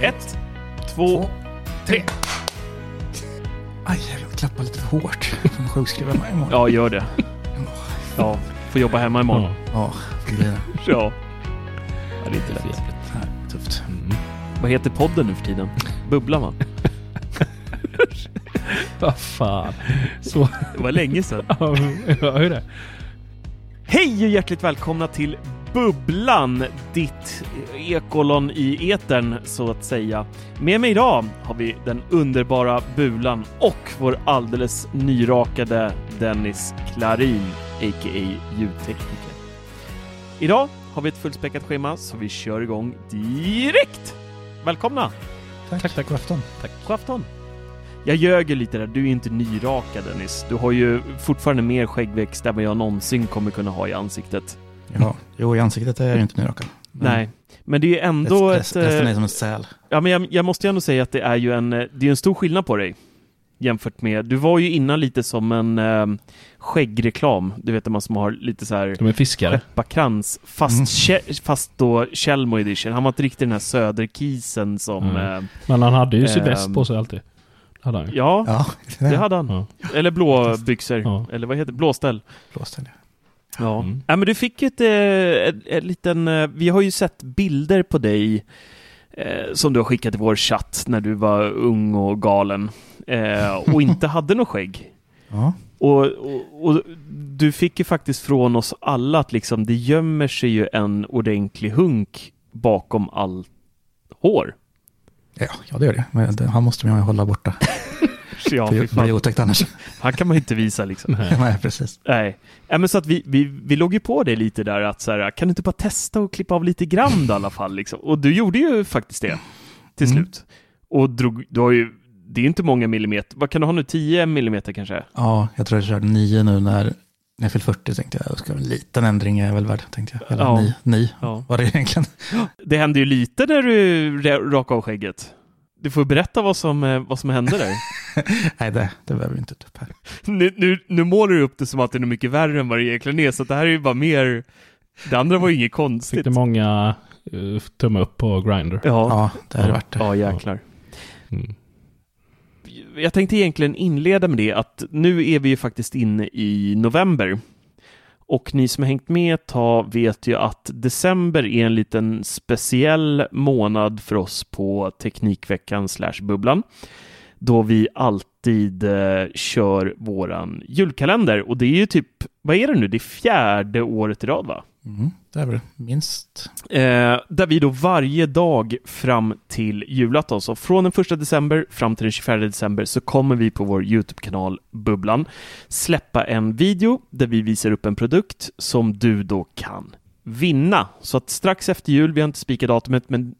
Ett, två, tre. Aj, jag klappar lite för hårt. Jag kommer sjukskriva mig imorgon. Ja, gör det. Ja, får jobba hemma imorgon. Ja, det blir det. Ja. ja det är inte lätt. Nej, tufft. Vad heter podden nu för tiden? Bubblan va? Vad fan. Så, Det var länge sedan. ja, hur är det? Hej och hjärtligt välkomna till Bubblan, ditt ekolon i etern så att säga. Med mig idag har vi den underbara Bulan och vår alldeles nyrakade Dennis Klarin, a.k.a. ljudtekniker. Idag har vi ett fullspäckat schema så vi kör igång direkt! Välkomna! Tack, tack, tack. God afton. Tack. God afton! Jag ljög ju lite där, du är inte nyrakad Dennis. Du har ju fortfarande mer skäggväxt än vad jag någonsin kommer kunna ha i ansiktet. Ja, jo, i ansiktet är jag ju inte nyrakad. Nej, men det är ju ändå rest- ett... Resten eh, är som en säl. Ja, men jag, jag måste ju ändå säga att det är ju en, eh, det är en stor skillnad på dig. Jämfört med, du var ju innan lite som en eh, skäggreklam. Du vet, man som har lite så här De är fiskare. skepparkrans, fast, Mm. fast då Tjällmo edition. Han var inte riktigt den här söderkisen som... Mm. Eh, Men han hade ju Ehm, sydväst på sig alltid. Hade han ja, Ja, det hade han. Ja. Eller blå byxor. Ja. Eller vad heter det? Blåställ. blåsten. ja. Ja. Mm. ja, men du fick ju ett, eh, ett, ett liten, eh, vi har ju sett bilder på dig eh, som du har skickat i vår chatt när du var ung och galen eh, och inte hade något skägg. Ja, Och, och, och du fick ju faktiskt från oss alla att liksom det gömmer sig ju en ordentlig hunk bakom all hår. ja, ja, det gör det. Men det, han måste man ju hålla borta. Ja, det blir fan. otäckt annars. Han kan man ju inte visa liksom. Nej. Nej, precis. Nej, ja, men så att vi, vi, vi låg ju på det lite där att så här, kan du inte bara testa och klippa av lite grann då, i alla fall liksom? Och du gjorde ju faktiskt det till Mm. slut. Och drog, du har ju, det är inte många millimeter, vad kan du ha nu, 10 millimeter kanske? Ja, jag tror jag körde nio nu när, när jag fyllde 40 tänkte jag. Ska en liten ändring är väl värd, tänkte jag. Eller Ja. ni, ni Ja. var det egentligen. Det hände ju lite när du ra- rakade av skägget. Du får berätta vad som, eh, vad som hände där. Nej, det, det behöver vi inte ta upp här. nu, nu, nu målar du upp det som att det är mycket värre än vad det egentligen är, så det här är ju bara mer... Det andra var ju inget Fick konstigt. det många uh, tumme upp på Grindr. Ja, Ja, det har det varit. ja jäklar. Mm. Jag tänkte egentligen inleda med det att nu är vi ju faktiskt inne i november. Och ni som har hängt med ett tag vet ju att december är en liten speciell månad för oss på Teknikveckan slash bubblan. Då vi alltid eh, kör våran julkalender och det är ju typ, vad är det nu? Det är fjärde året i rad va? Mm, det är väl minst. Eh, där vi då varje dag fram till julafton, så från den första december fram till den 24 december så kommer vi på vår YouTube-kanal Bubblan släppa en video där vi visar upp en produkt som du då kan vinna. Så att strax efter jul, vi har inte spikat datumet, men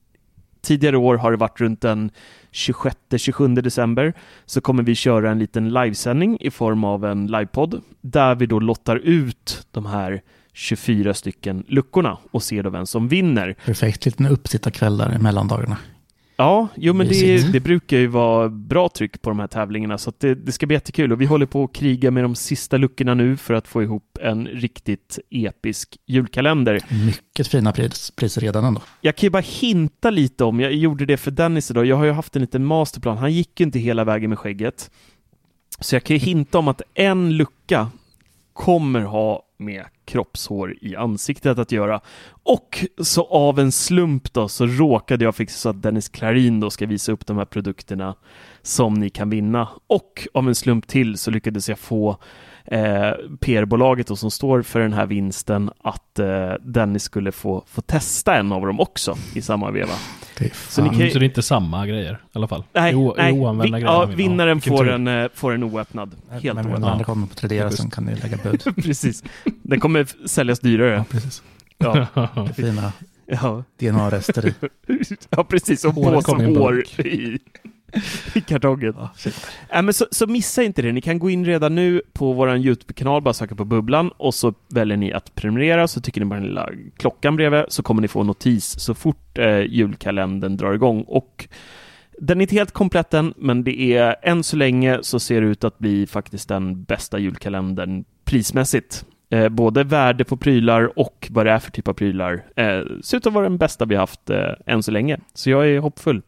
tidigare år har det varit runt den 26-27 december så kommer vi köra en liten livesändning i form av en livepodd där vi då lottar ut de här 24 stycken luckorna och ser då vem som vinner. Perfekt liten uppsittarkväll där i mellandagarna. Ja, jo men det, det brukar ju vara bra tryck på de här tävlingarna så det, det ska bli jättekul och vi håller på att kriga med de sista luckorna nu för att få ihop en riktigt episk julkalender. Mycket fina pris, priser redan ändå. Jag kan ju bara hinta lite om, jag gjorde det för Dennis idag, jag har ju haft en liten masterplan, han gick ju inte hela vägen med skägget. Så jag kan ju hinta om att en lucka kommer ha med kroppshår i ansiktet att göra. Och så av en slump då så råkade jag fixa så att Dennis Klarin då ska visa upp de här produkterna som ni kan vinna. Och av en slump till så lyckades jag få eh, PR-bolaget som står för den här vinsten att eh, Dennis skulle få, få testa en av dem också i samma veva. Det Så ni kan- Så det är inte samma grejer i alla fall? Nej, O- nej vi, grejer. ja, vinnaren får tur. en, eh, får en oöppnad. Helt Men oöppnad. andra kommer på Tradera så kan ni lägga bud. Precis. Den kommer säljas dyrare. Ja, precis. Ja, Fina ja. DNA-rester i. ja precis. Och påsen kommer i. i, kartongen. Ja. Äh, men så, så missa inte det. Ni kan gå in redan nu på vår YouTube-kanal, bara söka på Bubblan och så väljer ni att prenumerera så tycker ni bara den lilla klockan bredvid så kommer ni få notis så fort eh, julkalendern drar igång och den är inte helt komplett än, men det är än så länge så ser det ut att bli faktiskt den bästa julkalendern prismässigt. Eh, både värde på prylar och vad det är för typ av prylar. Eh, ser ut att vara den bästa vi haft eh, än så länge. Så jag är hoppfull.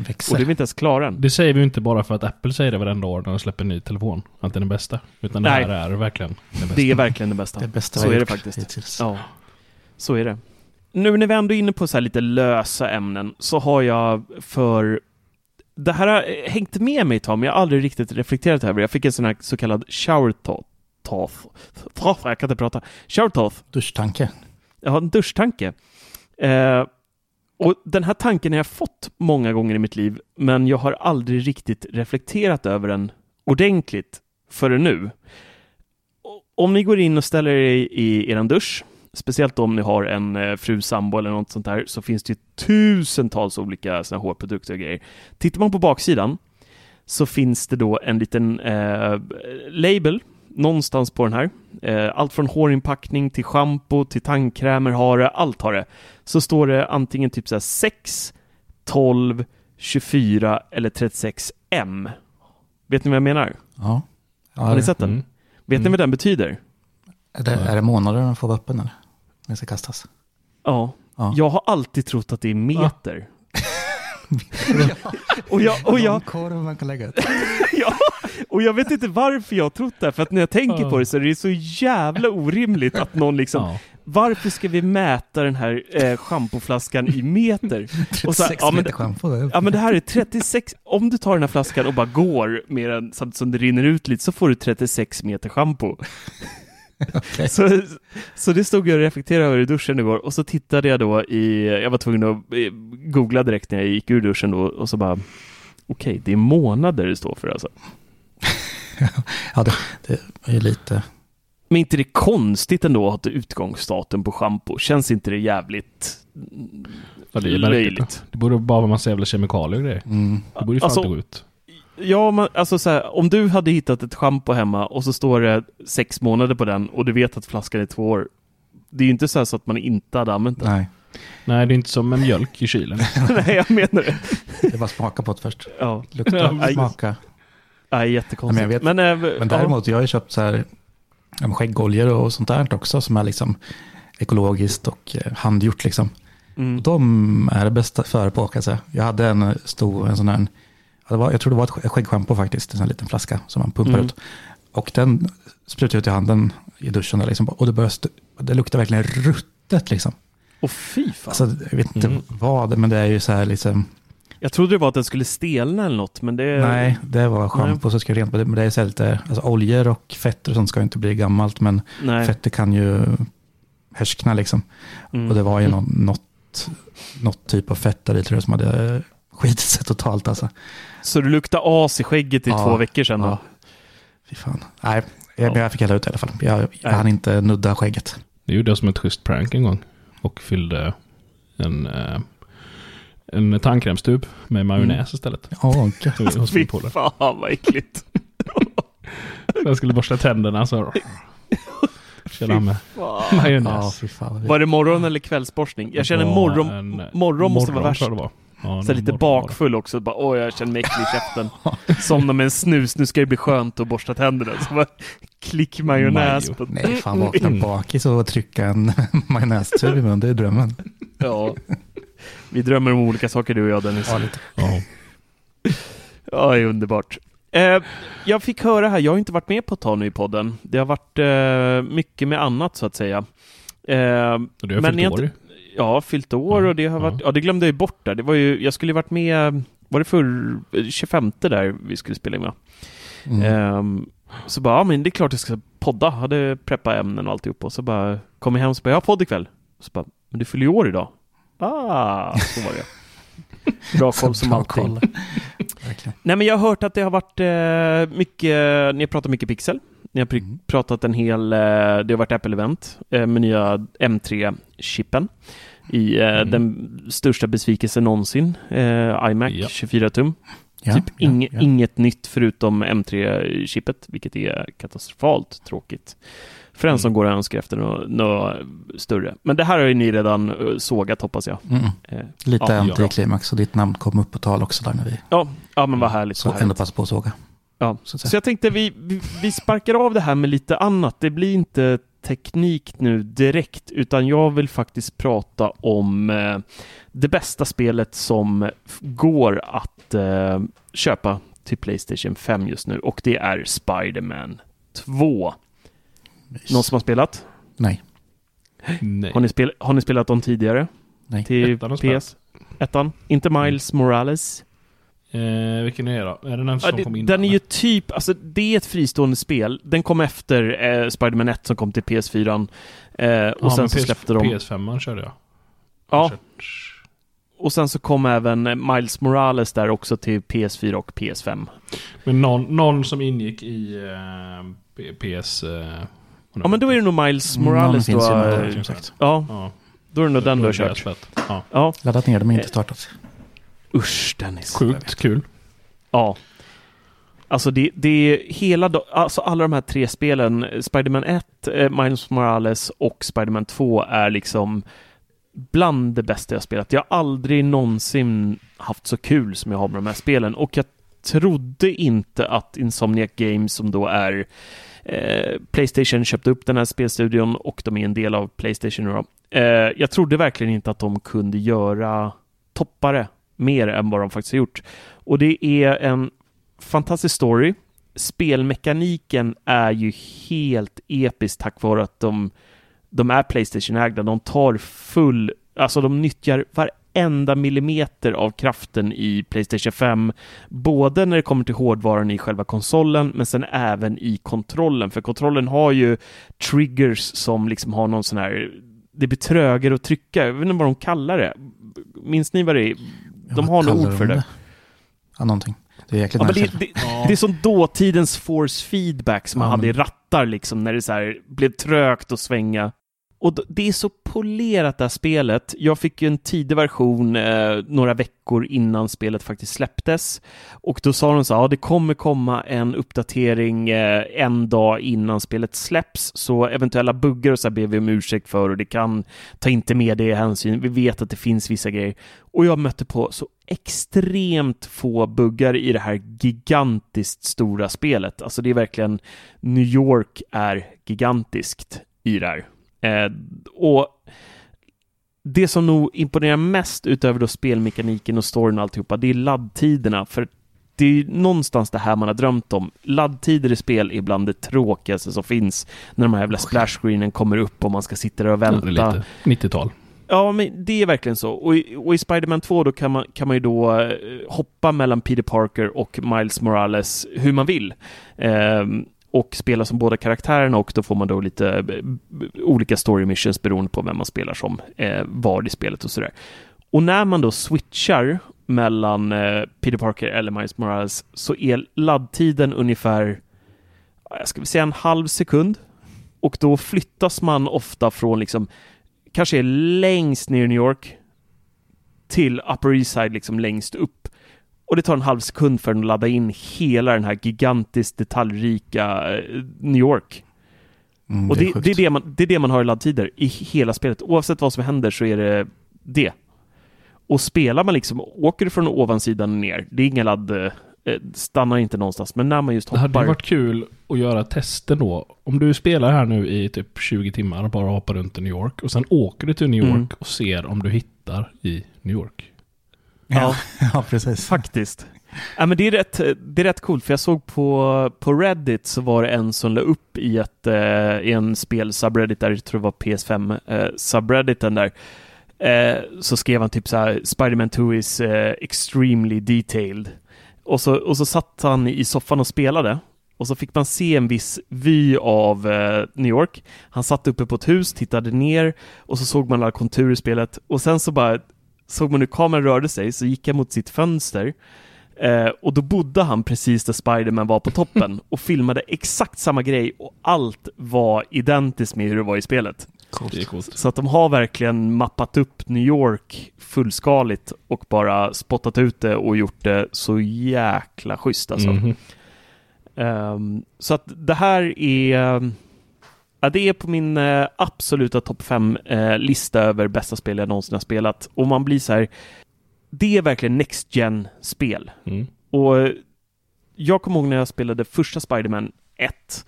Och det är vi inte ens klara än. Det säger vi ju inte bara för att Apple säger det varenda år när de släpper en ny telefon. Att den är bästa. Utan det Nej. här är verkligen det bästa. Det är verkligen det bästa. Det bästa Så är det faktiskt. hittills. Ja, så är det. Nu när vi ändå är inne på så här lite lösa ämnen så har jag för det här har hängt med mig ett tag, men jag har aldrig riktigt reflekterat över det. Jag fick en sån här så kallad shower thought. thought. Jag kan inte prata. Shower thought. Duschtanke. Jag har en duschtanke. Eh, och den här tanken har jag fått många gånger i mitt liv, men jag har aldrig riktigt reflekterat över den ordentligt förrän nu. Om ni går in och ställer er i, er dusch, speciellt om ni har en eh, fru, sambo eller något sånt där, så finns det ju tusentals olika såna här hårprodukter och grejer. Tittar man på baksidan så finns det då en liten eh, label någonstans på den här. Eh, allt från hårinpackning till schampo till tandkrämer har det, allt har det. Så står det antingen typ så här 6, 12, 24 eller 36 M. Vet ni vad jag menar? Ja. ja Har ni sett den? Mm. Vet ni Mm. vad den betyder? Är det, är det månader den får vara öppen eller? När det ska kastas? Ja, Ja. jag har alltid trott att det är meter. och, jag, och, jag, korv man kan lägga ut. ja, och jag vet inte varför jag har trott det, för att när jag tänker på det så är det så jävla orimligt att någon liksom, Ja. varför ska vi mäta den här eh, schampoflaskan i meter? Och så här, 36 ja, men meter schampo. Ja men det här är 36, om du tar den här flaskan och bara går med den samtidigt som det rinner ut lite så får du 36 meter schampo. Okej. Så, så det stod jag och reflekterade över i duschen igår och så tittade jag då i, jag var tvungen att eh, googla direkt när jag gick ur duschen då och så bara Okej, det är månader det står för alltså. Ja, det, det är lite... Men inte det konstigt ändå att utgångsdatum på schampo? Känns inte det jävligt Ja, det är löjligt? Det borde bara vara massa jävla kemikalier och grejer. Mm. Det borde ju fan Alltså- inte gå ut. Ja, man, alltså så här, om du hade hittat ett schampo hemma och så står det sex månader på den och du vet att flaskan är två år. Det är ju inte så, här så att man inte hade använt den. Nej, Nej, det är inte som med mjölk i kylen. Nej, jag menar det. det är bara smaka på det först. Ja, Lukta, Ja, smaka. Nej, jättekonstigt. Ja, men vet- men, äh, Men däremot, jag har ju köpt så här ja, skäggoljor och sånt där också som är liksom ekologiskt och eh, handgjort liksom. ja, mm, Och de är det bästa före på kan jag säga. Jag hade en eh, stor, en sån här, ja, det var, jag tror det var ett sk- skäggschampo faktiskt, en sån här liten flaska som man pumpar Mm. ut. Och den sprutade ut i handen i duschen där liksom. Och det, började det luktar verkligen ruttet liksom. och fy fan. Alltså, jag vet inte Mm. vad, men det är ju så här liksom, jag trodde det var att den skulle stelna eller något, men det... nej, det var schampo som ska rent, men det, men det är så lite, alltså oljor och fetter och sånt ska ju inte bli gammalt, men nej. fetter kan ju härskna liksom. Mm. Och det var ju någon, något, något typ av fett där i tror jag som hade skitit sig totalt alltså. Så du luktade as i skägget i Ja, två veckor sedan då? ja. Fy fan. Nej, jag, men jag fick hälla ut i alla fall. Jag, jag Nej. hann inte nudda skägget. Det gjorde jag som ett schysst prank en gång. Och fyllde en, eh, en tandkrämstub med majonnäs istället. Ja, gött. Hos Fy fan vad äckligt. Jag skulle borsta tänderna så. Körde han med Fan. Majonnäs. fy fan. Var det morgon eller kvällsborstning? Jag känner morgon, en- morgon måste vara morgon, värst. Ja, Så lite morgon bakfull också, bara åh jag känner mig äcklig i käften. Somnar med en snus, nu ska det bli skönt att borsta tänderna. Så bara klick majonnäs Majo. på... Nej, fan vakna bakis och trycka en majonnästub i munnen, det är drömmen. Ja. Vi drömmer om olika saker du och jag Dennis. Ja, lite. Ja. Ja, det är underbart. Eh, jag fick höra här, jag har inte varit med på ett tag nu i podden. Det har varit eh, mycket med annat så att säga. Eh, Och du har Men fyllt år ja, fyllt år och det har varit, ja det glömde jag ju bort där. Det var ju, jag skulle ju varit med, var det för 25 där vi skulle spela in va? Mm. Ehm, så bara, ja men det är klart jag ska podda. Hade preppat ämnen och alltihop och så bara kom jag hem och så bara, jag har podd ikväll. Så bara, men du fyller ju år idag. Ah, så var det. Bra koll som Bra alltid. koll. Nej men jag har hört att det har varit eh, mycket, ni har pratat mycket pixel. Ni har Mm. pratat en hel, eh, det har varit Apple-event eh, med nya M3-chippen. I eh, Mm. den största besvikelsen någonsin, eh, iMac Ja. 24 tum. Ja, typ ja, inge, inget nytt förutom M3-chippet, vilket är katastrofalt tråkigt. För den Mm. som går och önskar efter något, något större. Men det här har ju ni redan eh, sågat hoppas jag. Mm. Eh, Lite Ja, antiklimax och ditt namn kom upp på tal också där när vi ja, ja, men vad härligt. så vad ändå härligt. passade på att såga. Ja. Så jag tänkte vi, vi, vi sparkar av det här med lite annat. Det blir inte teknik nu direkt, utan jag vill faktiskt prata om eh, det bästa spelet som går att eh, köpa till Playstation 5 just nu och det är Spider-Man 2. Någon som har spelat? Nej, Nej. Har ni, spel, har ni spelat dem tidigare? nej. Till Ettan har spelat. PS? Ettan? Inte Miles Morales? Eh, vilken är det då? Är det den Ja, som det, kom innan? den är ju typ, alltså det är ett fristående spel. Den kom efter eh, Spider-Man 1 som kom till PS4. Eh, och ja, sen så PS, släppte de... PS5 körde jag. Ja, Kört- och sen så kom även Miles Morales där också till PS4 och PS5. Men någon, någon som ingick i eh, PS... Eh, Ja, men då är det nog Miles Mm, Någon Morales eh, där, som sagt. Ja, Ja, då är det nog den du har kört. Ja. Ja, Laddat ner dem, inte startat. usch Dennis. Sjukt kul. Ja. Alltså det, det är hela, alltså alla de här tre spelen, Spider-Man 1, eh, Miles Morales och Spider-Man 2 är liksom bland det bästa jag spelat. Jag har aldrig någonsin haft så kul som jag har med de här spelen och jag trodde inte att Insomniac Games som då är eh, Playstation köpte upp den här spelstudion och de är en del av Playstation nu då. Eh, jag trodde verkligen inte att de kunde göra toppare mer än vad de faktiskt har gjort. Och det är en fantastisk story. Spelmekaniken är ju helt episk tack vare att de, de är Playstation-ägda. De tar full, alltså de nyttjar varenda millimeter av kraften i Playstation 5. Både när det kommer till hårdvaran i själva konsolen, men sen även i kontrollen. För kontrollen har ju triggers som liksom har någon sån här det blir trögare att trycka. Jag vet inte vad de kallar det. Minns ni vad det är? De har något ord för de det. Ja, någonting. Det är jäkligt Ja, det, det, det är som dåtidens force feedback som man Ja, hade i rattar liksom när det så här blev trögt att svänga. Och det är så polerat det här spelet. Jag fick ju en tidig version eh, några veckor innan spelet faktiskt släpptes. Och då sa de så här, ja det kommer komma en uppdatering eh, en dag innan spelet släpps. Så eventuella buggar och så här ber vi om ursäkt för och det kan ta inte med det i hänsyn. Vi vet att det finns vissa grejer. Och jag mötte på så extremt få buggar i det här gigantiskt stora spelet. Alltså det är verkligen New York är gigantiskt i det här. Eh, och det som nog imponerar mest utöver då spelmekaniken och storyn och alltihopa, det är laddtiderna. För det är ju någonstans det här man har drömt om. Laddtider i spel är bland det tråkigaste som finns. När de här jävla splashscreenen kommer upp och man ska sitta där och Ja, vänta. lite 90-tal. Ja, men det är verkligen så. Och i, och i Spider-Man 2 då kan man, kan man ju då eh, hoppa mellan Peter Parker och Miles Morales hur man vill. Ehm, och spela som båda karaktärerna och då får man då lite eh, olika story missions beroende på vem man spelar som, eh, var i spelet och sådär. Och när man då switchar mellan eh, Peter Parker eller Miles Morales så är laddtiden ungefär, jag ska väl säga en halv sekund. Och då flyttas man ofta från liksom kanske är längst ner i New York till Upper East Side liksom längst upp. Och det tar en halv sekund för den att ladda in hela den här gigantiskt detaljrika eh, New York. Mm, och är det, sjukt. det, är det, man, det är det man har i laddtider i hela spelet. Oavsett vad som händer så är det det. Och spelar man liksom, åker du från ovansidan ner, det är inga ladd, eh, stannar inte någonstans. Men när man just Det hade hoppar... varit kul att göra tester då. Om du spelar här nu i typ 20 timmar och bara hoppar runt i New York. Och sen åker du till New York Mm. och ser om du hittar i New York. Ja, ja precis. Faktiskt. Ja, men det, är rätt, det är rätt coolt, för jag såg på, på Reddit så var det en som la upp i, ett, eh, i en spel-subreddit där, jag tror det var PS5, eh, där, eh, så skrev han typ så här, Spider-Man 2 is eh, extremely detailed. Och så, och så satt han i soffan och spelade. Och så fick man se en viss vy av eh, New York. Han satt uppe på ett hus, tittade ner och så såg man alla konturer i spelet. Och sen så bara såg man hur kameran rörde sig, så gick jag mot sitt fönster. Eh, och då bodde han precis där Spiderman var på toppen och filmade exakt samma grej och allt var identiskt med hur det var i spelet. Så att de har verkligen mappat upp New York fullskaligt och bara spottat ut det och gjort det så jäkla schysst alltså. Mhm. Ehm, så att det här är Ja, det är på min eh, absoluta topp 5-lista över bästa spel jag någonsin har spelat. Och man blir så här, det är verkligen Next Gen-spel. Mm. Och eh, jag kommer ihåg när jag spelade första Spider-Man 1.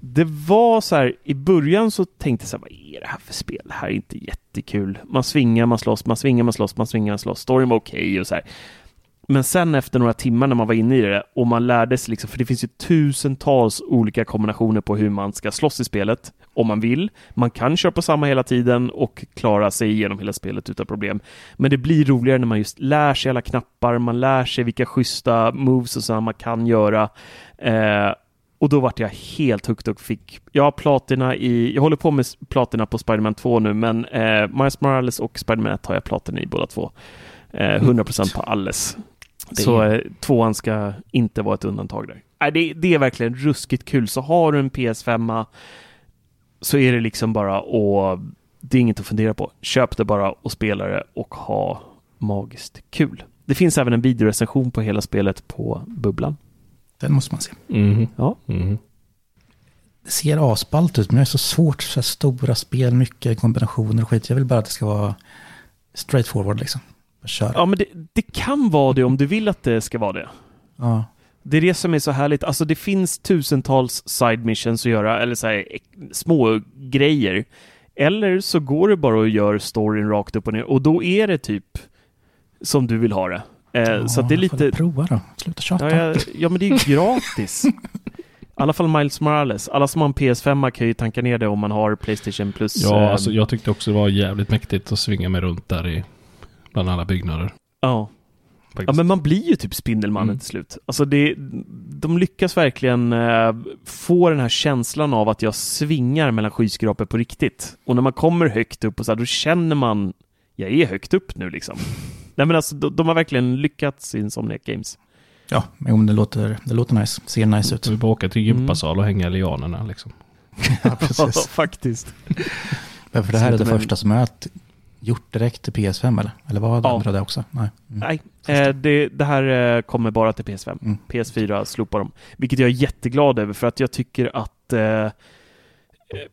Det var så här, i början så tänkte jag så här, vad är det här för spel? Det här är inte jättekul. Man svingar, man slåss, man svingar, man slåss, man svingar, man slåss. Storyn var okej och så här. Men sen efter några timmar när man var inne i det och man lärde sig liksom, för det finns ju tusentals olika kombinationer på hur man ska slåss i spelet, om man vill. Man kan köra på samma hela tiden och klara sig igenom hela spelet utan problem. Men det blir roligare när man just lär sig alla knappar, man lär sig vilka schyssta moves och sådana man kan göra. Eh, och då vart jag helt hooked och fick, jag har platina i, jag håller på med platina på Spider-Man 2 nu, men eh, Miles Morales och Spider-Man 1 har jag platina i båda två. Eh, 100% på alles. Det- Så eh, tvåan ska inte vara ett undantag där. Nej, det, det är verkligen ruskigt kul. Så har du en PS5 så är det liksom bara och det är inget att fundera på. Köp det bara och spela det och ha magiskt kul. Det finns även en videorecension på hela spelet på Bubblan. Den måste man se. Mhm. Ja. Mhm. Det ser asballt ut, men det är så svårt. Så här stora spel, mycket kombinationer och skit. Jag vill bara att det ska vara straight forward liksom. Köra. Ja, men det, det kan vara det om du vill att det ska vara det. Ja. Det är det som är så härligt. Alltså det finns tusentals side missions att göra, eller så här, små grejer. Eller så går det bara och gör storyn rakt upp och ner och då är det typ som du vill ha det. Eh, så att det är lite... prova då. Sluta tjata. Ja, ja, ja, men det är ju gratis. I alla fall Miles Morales. Alla som har en PS5 kan ju tanka ner det om man har Playstation Plus. Ja, eh, alltså jag tyckte också det var jävligt mäktigt att svinga mig runt där i bland alla byggnader. ja. Faktiskt. Ja, men man blir ju typ Spindelmannen Mm. till slut. Alltså det, de lyckas verkligen eh, få den här känslan av att jag svingar mellan skyskrapor på riktigt. Och när man kommer högt upp och så här, då känner man, jag är högt upp nu liksom. Nej men alltså, de, de har verkligen lyckats i Insomniac Games. Ja, men det låter, det låter nice. Ser nice ut. Vi bara åka till Mm. gympasal och hänga i lianerna liksom. Ja, precis. faktiskt. Men för det här är det första som är att gjort direkt till PS5 eller? Eller var det Ja. andra det också? Nej. Mm. Nej, eh, det, det här eh, kommer bara till PS5. Mm. PS4 slopar de. Vilket jag är jätteglad över för att jag tycker att eh,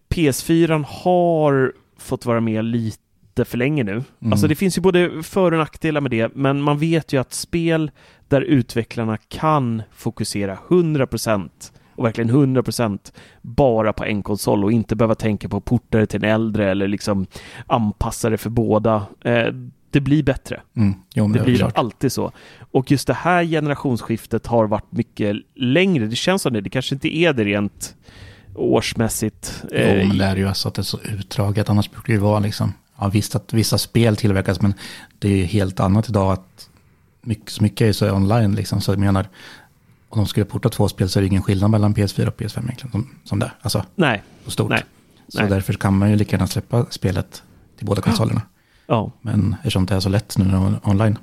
PS4 har fått vara med lite för länge nu. Mm. Alltså det finns ju både för och nackdelar med det, men man vet ju att spel där utvecklarna kan fokusera 100% och verkligen 100% bara på en konsol och inte behöva tänka på portare till en äldre eller liksom anpassa det för båda. Eh, det blir bättre. Mm. Jo, Det blir klart. alltid så. Och just det här generationsskiftet har varit mycket längre. Det känns som det. Det kanske inte är det rent årsmässigt. Jo, Eh, men det är ju alltså att det är så utdraget. Annars brukar det ju vara liksom, ja visst att vissa spel tillverkas, men det är ju helt annat idag att mycket, så mycket är så online liksom. Så jag menar, om de skulle porta två spel så är det ingen skillnad mellan PS4 och PS5 egentligen, som, som det är. Alltså, nej, så stort. Nej. Så Nej. därför kan man ju lika gärna släppa spelet till båda konsolerna. ja. Men eftersom det är så lätt nu när det är online.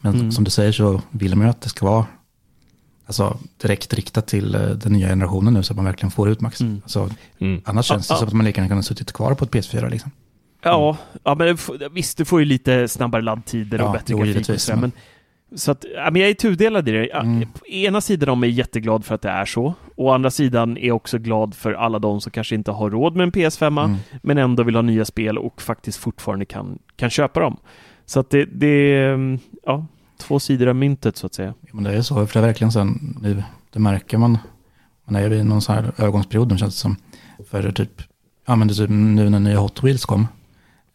Men Mm. som du säger så vill man ju att det ska vara alltså, direkt riktat till eh, den nya generationen nu så att man verkligen får ut max. Mm. Alltså, Mm. annars känns det Ja, som att man lika gärna kan ha suttit kvar på ett PS4 liksom. Ja, ja men visst, du får ju lite snabbare laddtider och Ja, bättre grafik men Så att, ja, men jag är tudelad i det. Mm. På ena sidan om är jag jätteglad för att det är så. Å andra sidan är jag också glad för alla de som kanske inte har råd med en PS5 Mm. men ändå vill ha nya spel och faktiskt fortfarande kan, kan köpa dem. Så att det, det är mm, ja, två sidor av myntet så att säga. Ja, men det är så, för det är verkligen sen, nu, det märker man, man är i någon sån här övergångsperiod nu känns det som, för typ, ja men det är typ nu när nya Hot Wheels kom,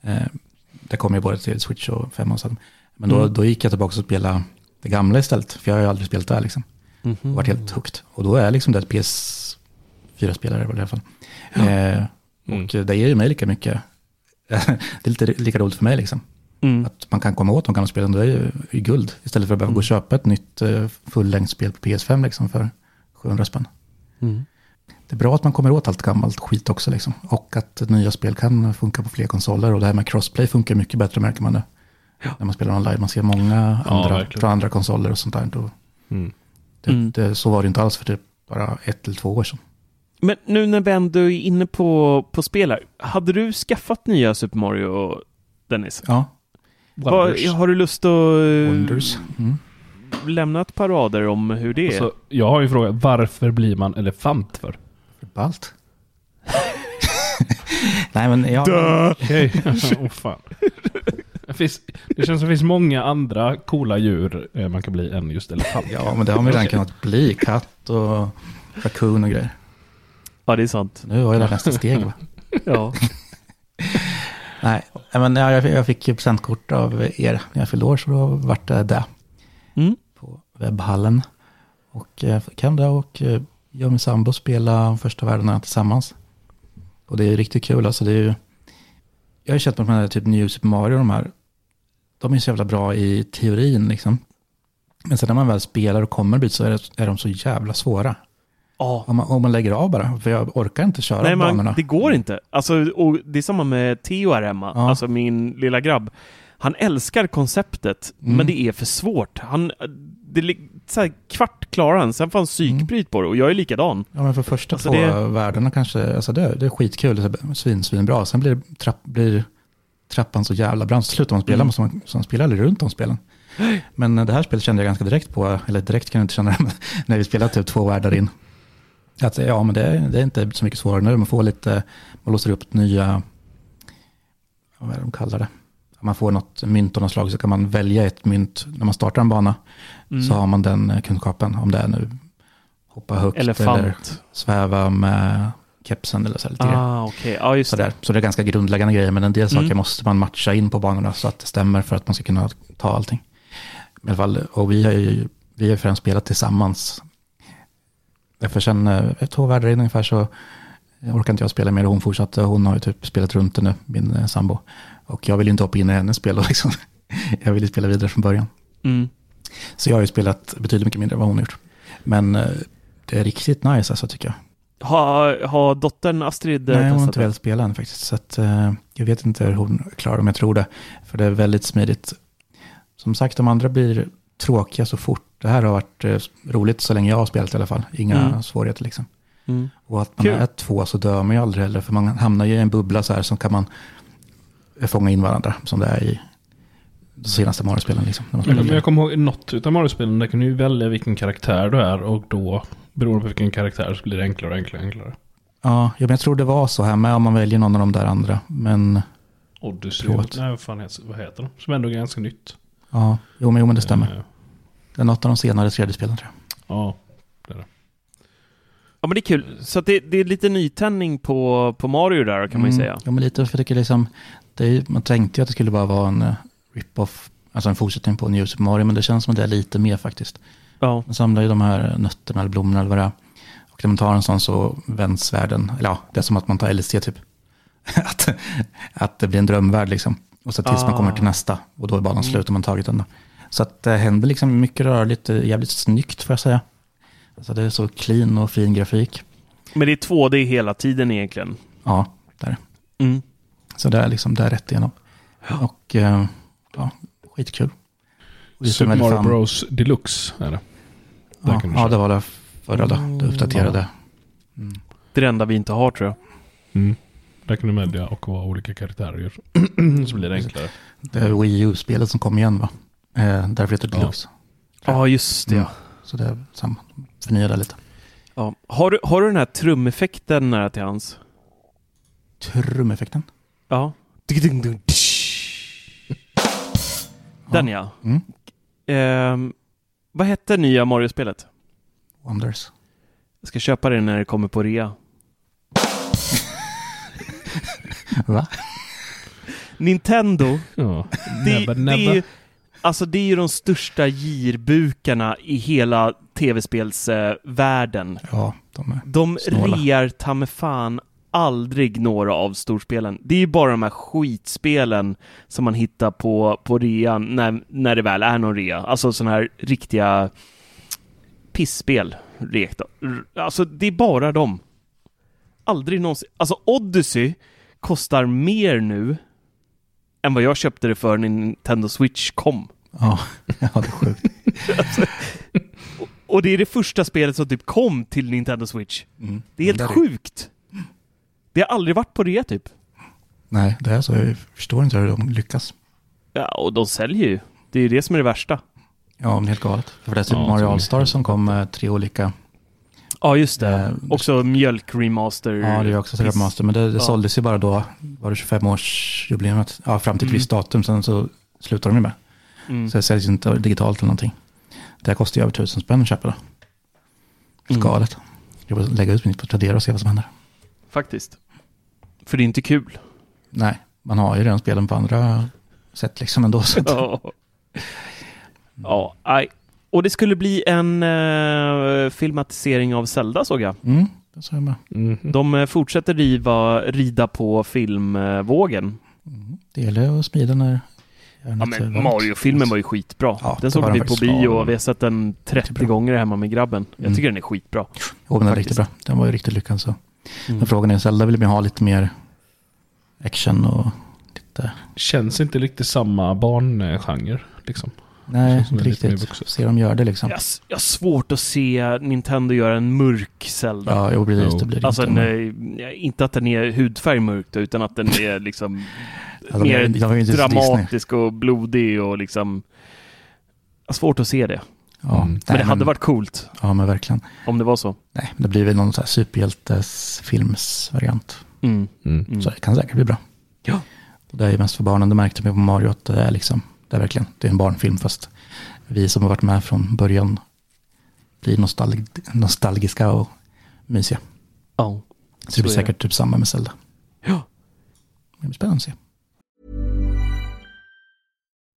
eh, det kom ju både till Switch och 5 och så, men då, Mm. då gick jag tillbaka och spelade det gamla istället, för jag har ju aldrig spelat det här liksom, Mhm. och varit helt hooked, och då är liksom det ett PS4-spelare i alla fall. Eh, Mm. och det ger ju mig lika mycket, det är lite lika roligt för mig liksom. Mm. Att man kan komma åt de gamla spelen, det är ju, är guld. Istället för att behöva gå och köpa ett nytt uh, fullängdsspel på PS5 liksom för 700 spänn. Mm. Det är bra att man kommer åt allt gammalt skit också liksom. Och att nya spel kan funka på fler konsoler. Och det här med crossplay funkar mycket bättre märker man nu. När man spelar online. Man ser många Ja, andra, verkligen. från andra konsoler och sånt där. Då, Mm. det, Mm. det, så var det inte alls för typ bara ett eller två år sedan. Men nu när vi ändå är inne på, på spel här, hade du skaffat nya Super Mario, Dennis? Ja, Wonders. har du lust att eh, Wonders. Mm. lämna ett par rader om hur det är? Alltså, jag har ju frågat, varför blir man elefant för? Ballt. Nej men jag... Okej, oh, fan. Det, finns, det känns som det finns många andra coola djur eh, man kan bli än just elefant. Ja men det har man ju redan kunnat bli. Katt och raccoon och grejer. Ja, det är sant. Nu var ju det nästa steg va? Ja. Nej, men jag, jag- jag fick ju presentkort av er när jag fyllde år så då vart det det Mm. på webbhallen. Och jag fick hem det och eh, jag och min sambo spela första världarna tillsammans. Och det är riktigt kul alltså det är ju, jag har ju känt med de här typ New Super Mario de här, de är så jävla bra i teorin liksom. Men sen när man väl spelar och kommer dit så är, det, är de så jävla svåra. Ja. Om man, om man lägger av bara, för jag orkar inte köra Nej, banorna. man, det går inte. Alltså, och det är samma med Theo här hemma, Ja. alltså min lilla grabb. Han älskar konceptet, Mm. men det är för svårt. Han, det, så här, kvart klarar han, sen får han psykbryt på det och jag är likadan. Ja, men för första Alltså två det- världarna kanske, alltså det, det är skitkul, det är svin, svin bra. Sen blir, trapp, blir trappan så jävla brant, så slutar man spela, Mm. måste man, spelar aldrig runt om spelen. Men det här spelet kände jag ganska direkt på, eller direkt kan jag inte känna det, när vi spelade typ två världar in. Att ja, men det, är- det är inte så mycket svårare nu, man får lite, man låser upp nya, vad är det de kallar det? Man får något mynt av något slag så kan man välja ett mynt när man startar en bana. Mm. Så har man den eh, kunskapen, om det är nu hoppa högt eller Elefant. sväva med kepsen eller så lite. Ah, okej. Ja, just. Sådär. Så det är ganska grundläggande grejer, men en del saker Mm. måste man matcha in på banorna så att det stämmer för att man ska kunna ta allting. I alla fall, och vi har ju vi har främst spelat tillsammans. Därför sen eh, två världar in ungefär så orkar inte jag spela mer hon fortsatte. Hon har ju typ spelat runt det nu, min eh, sambo. Och jag vill ju inte hoppa in i hennes spel och liksom. Jag vill ju spela vidare från början. Mm. Så jag har ju spelat betydligt mycket mindre än vad hon har gjort. Men eh, det är riktigt nice alltså tycker jag. Har, har dottern Astrid eh, Nej, hon har testat inte det? velat spela än faktiskt. Så att, eh, jag vet inte hur hon klarar men jag tror det. För det är väldigt smidigt. Som sagt, de andra blir tråkiga så fort. Det här har varit eh, roligt så länge jag har spelat i alla fall. Inga Mm. svårigheter liksom. Mm. Och att man Kul. är två så dör man ju aldrig heller. För man hamnar ju i en bubbla så här som kan man fånga in varandra. Som det är i senaste Mario-spelen. Liksom, när man spelar Men vidare. jag kommer ihåg något utav Mario-spelen, där kan du ju välja vilken karaktär du är och då, beroende på vilken karaktär, så blir det enklare och enklare och enklare. Ja, ja, men jag tror det var så här med om man väljer någon av de där andra. Men Odyssey, Förlåt. nej vad fan heter, vad heter de? Som ändå är ganska nytt. ja, jo men, jo, men det stämmer. Eh, Det är något av de senare 3D-spelen tror jag. Ja, Ja, men det är kul. Så att det, det är lite nytändning på, på Mario där kan man ju Mm, säga. Ja, men lite, för tycker liksom, det är, man tänkte ju att det skulle bara vara en uh, rip-off, alltså en fortsättning på New Super Mario, men det känns som att det är lite mer faktiskt. Ja. Man samlar ju de här nötterna eller blommorna eller vad det är. Och när man tar en sån så vänds världen, eller ja, det är som att man tar LSD typ. att, att det blir en drömvärld liksom. Och så tills man Ah. kommer till nästa, och då är banan Mm. slut och man tagit den då. Så att det händer liksom mycket rörligt, det är jävligt snyggt får jag säga. Alltså det är så clean och fin grafik. Men det är 2D hela tiden egentligen. Ja, där. Mm. Så det är liksom, det är rätt igenom. Och eh, ja, skitkul. Super Mario fan- Bros Deluxe är det. Där Ja, ja, det var det förra då. Det uppdaterade. Mm. Det är det enda vi inte har tror jag. Mm. Där kan du välja och vad olika karaktärer så blir det enklare. Det är Wii U-spelet som kom igen va? Eh, därför heter det Ja. Deluxe. Ja, just det. Mm. Så det är samma. Förnya det lite. Ja. Har, du, har du den här trumeffekten nära till hans? Trumeffekten. Ja. Den ja. Mm. Ehm, vad hette nya Mario-spelet? Wonders. Jag ska köpa det när det kommer på rea. Va? Nintendo, Ja. det, Nebba, det, är alltså det är ju de största girbukarna i hela tv-spelsvärlden. Ja, de är... De Snåla. rear ta med fan aldrig några av storspelen. Det är ju bara de här skitspelen som man hittar på, på rean när, när det väl är någon rea. Alltså sådana här riktiga pissspel. Alltså det är bara dem. Aldrig någonsin. Alltså Odyssey kostar mer nu än vad jag köpte det för när Nintendo Switch kom. Ja, ja det är sjukt. Och det är det första spelet som typ kom till Nintendo Switch. Mm. Det är helt Där sjukt. Det har aldrig varit på rea typ. Nej, det är så. Jag förstår inte hur de lyckas. Ja, och de säljer ju. Det är ju det som är det värsta. Ja, men helt galet. För det är typ Ja, Mario All-Star som kom med tre olika. Ja, just det. Eh, Också mjölk-remaster. Ja, det är också piss. Sega Master. Men det, det Ja. såldes ju bara då, var det 25-årsjubileumet? Ja, fram till ett Mm. visst datum. Sen så slutar de ju med. Mm. Så det säljs ju inte digitalt eller någonting. Det här kostar ju över tusen spänn att köpa det. Helt Mm. galet. Jag får lägga ut mitt på Tradera och se vad som händer. Faktiskt. För det är inte kul. Nej, man har ju redan spelen på andra sätt liksom ändå. Så Ja. Ja, aj. Och det skulle bli en eh, filmatisering av Zelda såg jag. mm, det sa jag med. Mhm. De eh, fortsätter riva, rida på filmvågen. Mm. Det gäller att smida när... Ja, men Mario-filmen var ju skitbra. Ja, den det såg var vi på faktiskt. bio och vi har sett den 30 Jättebra. gånger hemma med grabben. Jag Mm. tycker den är skitbra. Jo, men den faktiskt. riktigt bra. Den var ju riktigt lyckad så. Mm. Men frågan är, Zelda vill man ha lite mer action och lite... Känns inte riktigt samma barngenre. Liksom. Nej, inte riktigt. Se dem gör det liksom. Jag, jag har svårt att se Nintendo göra en mörk Zelda. Ja, jo, precis. Jo. Det blir det Alltså, inte. en, inte att den är hudfärg mörk då, utan att den är liksom Ja, de mer är- de dramatisk och blodig och liksom... Jag har svårt att se det. Ja, Mm. nej, Men det hade varit coolt Ja, men verkligen. om det var så. Nej, det blir väl någon så här superhjältesfilmsvariant. Mm. Mm. Mm. Så det kan säkert bli bra. Ja. Och Det är ju mest för barnen. Det märkte vi på Mario att det är liksom, det är verkligen, det är en barnfilm fast vi som har varit med från början blir nostalg, nostalgiska och mysiga. Ja. Så det blir det. säkert typ samma med Zelda. Ja. Det blir spännande att se.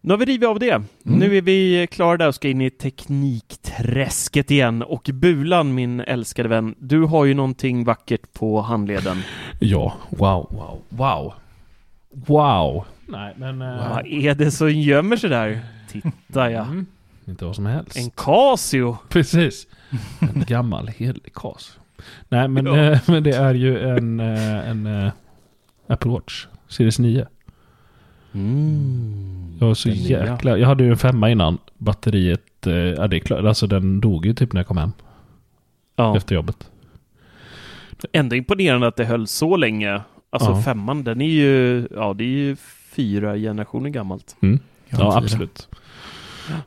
Nu har vi rivit av det. Nu är vi klara där och ska in i teknikträsket igen. Och Bulan, min älskade vän, du har ju någonting vackert på handleden. Ja, wow, wow, wow. Wow. Nej, men... eh, Vad är det som gömmer sig där? Titta ja. Mm, inte vad som helst. En Casio. Precis. En gammal hederlig kas. Nej, men, Ja. eh, men det är ju en, eh, en Apple Watch Series 9. Mm. Jag var så Den nya. jäkla... Jag hade ju en femma innan. Batteriet, eh, ja det är klart. Alltså den dog ju typ när jag kom hem Ja. efter jobbet. Ändå imponerande att det höll så länge. Alltså Ja. femman, den är ju, ja det är ju fyra generationer gammalt. Mm. Jag Ja, har fyra. absolut.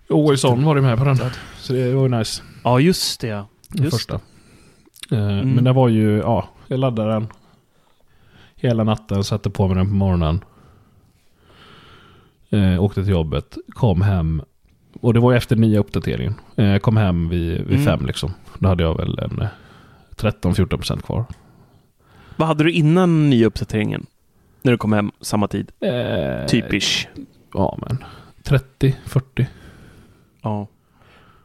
Årison var ju med på den. Så det var ju nice. Ja, just det. Den Just första. Eh, Mm. Men det var ju, ja, jag laddade den hela natten, satte på mig den på morgonen. Eh, åkte till jobbet, kom hem. Och det var efter nya uppdateringen. Eh, kom hem vid, vid Mm. fem liksom. Då hade jag väl en eh, 13-14% kvar. Vad hade du innan nya uppdateringen? När du kom hem samma tid? Eh, Typisch. Ja, men 30-40. Ja.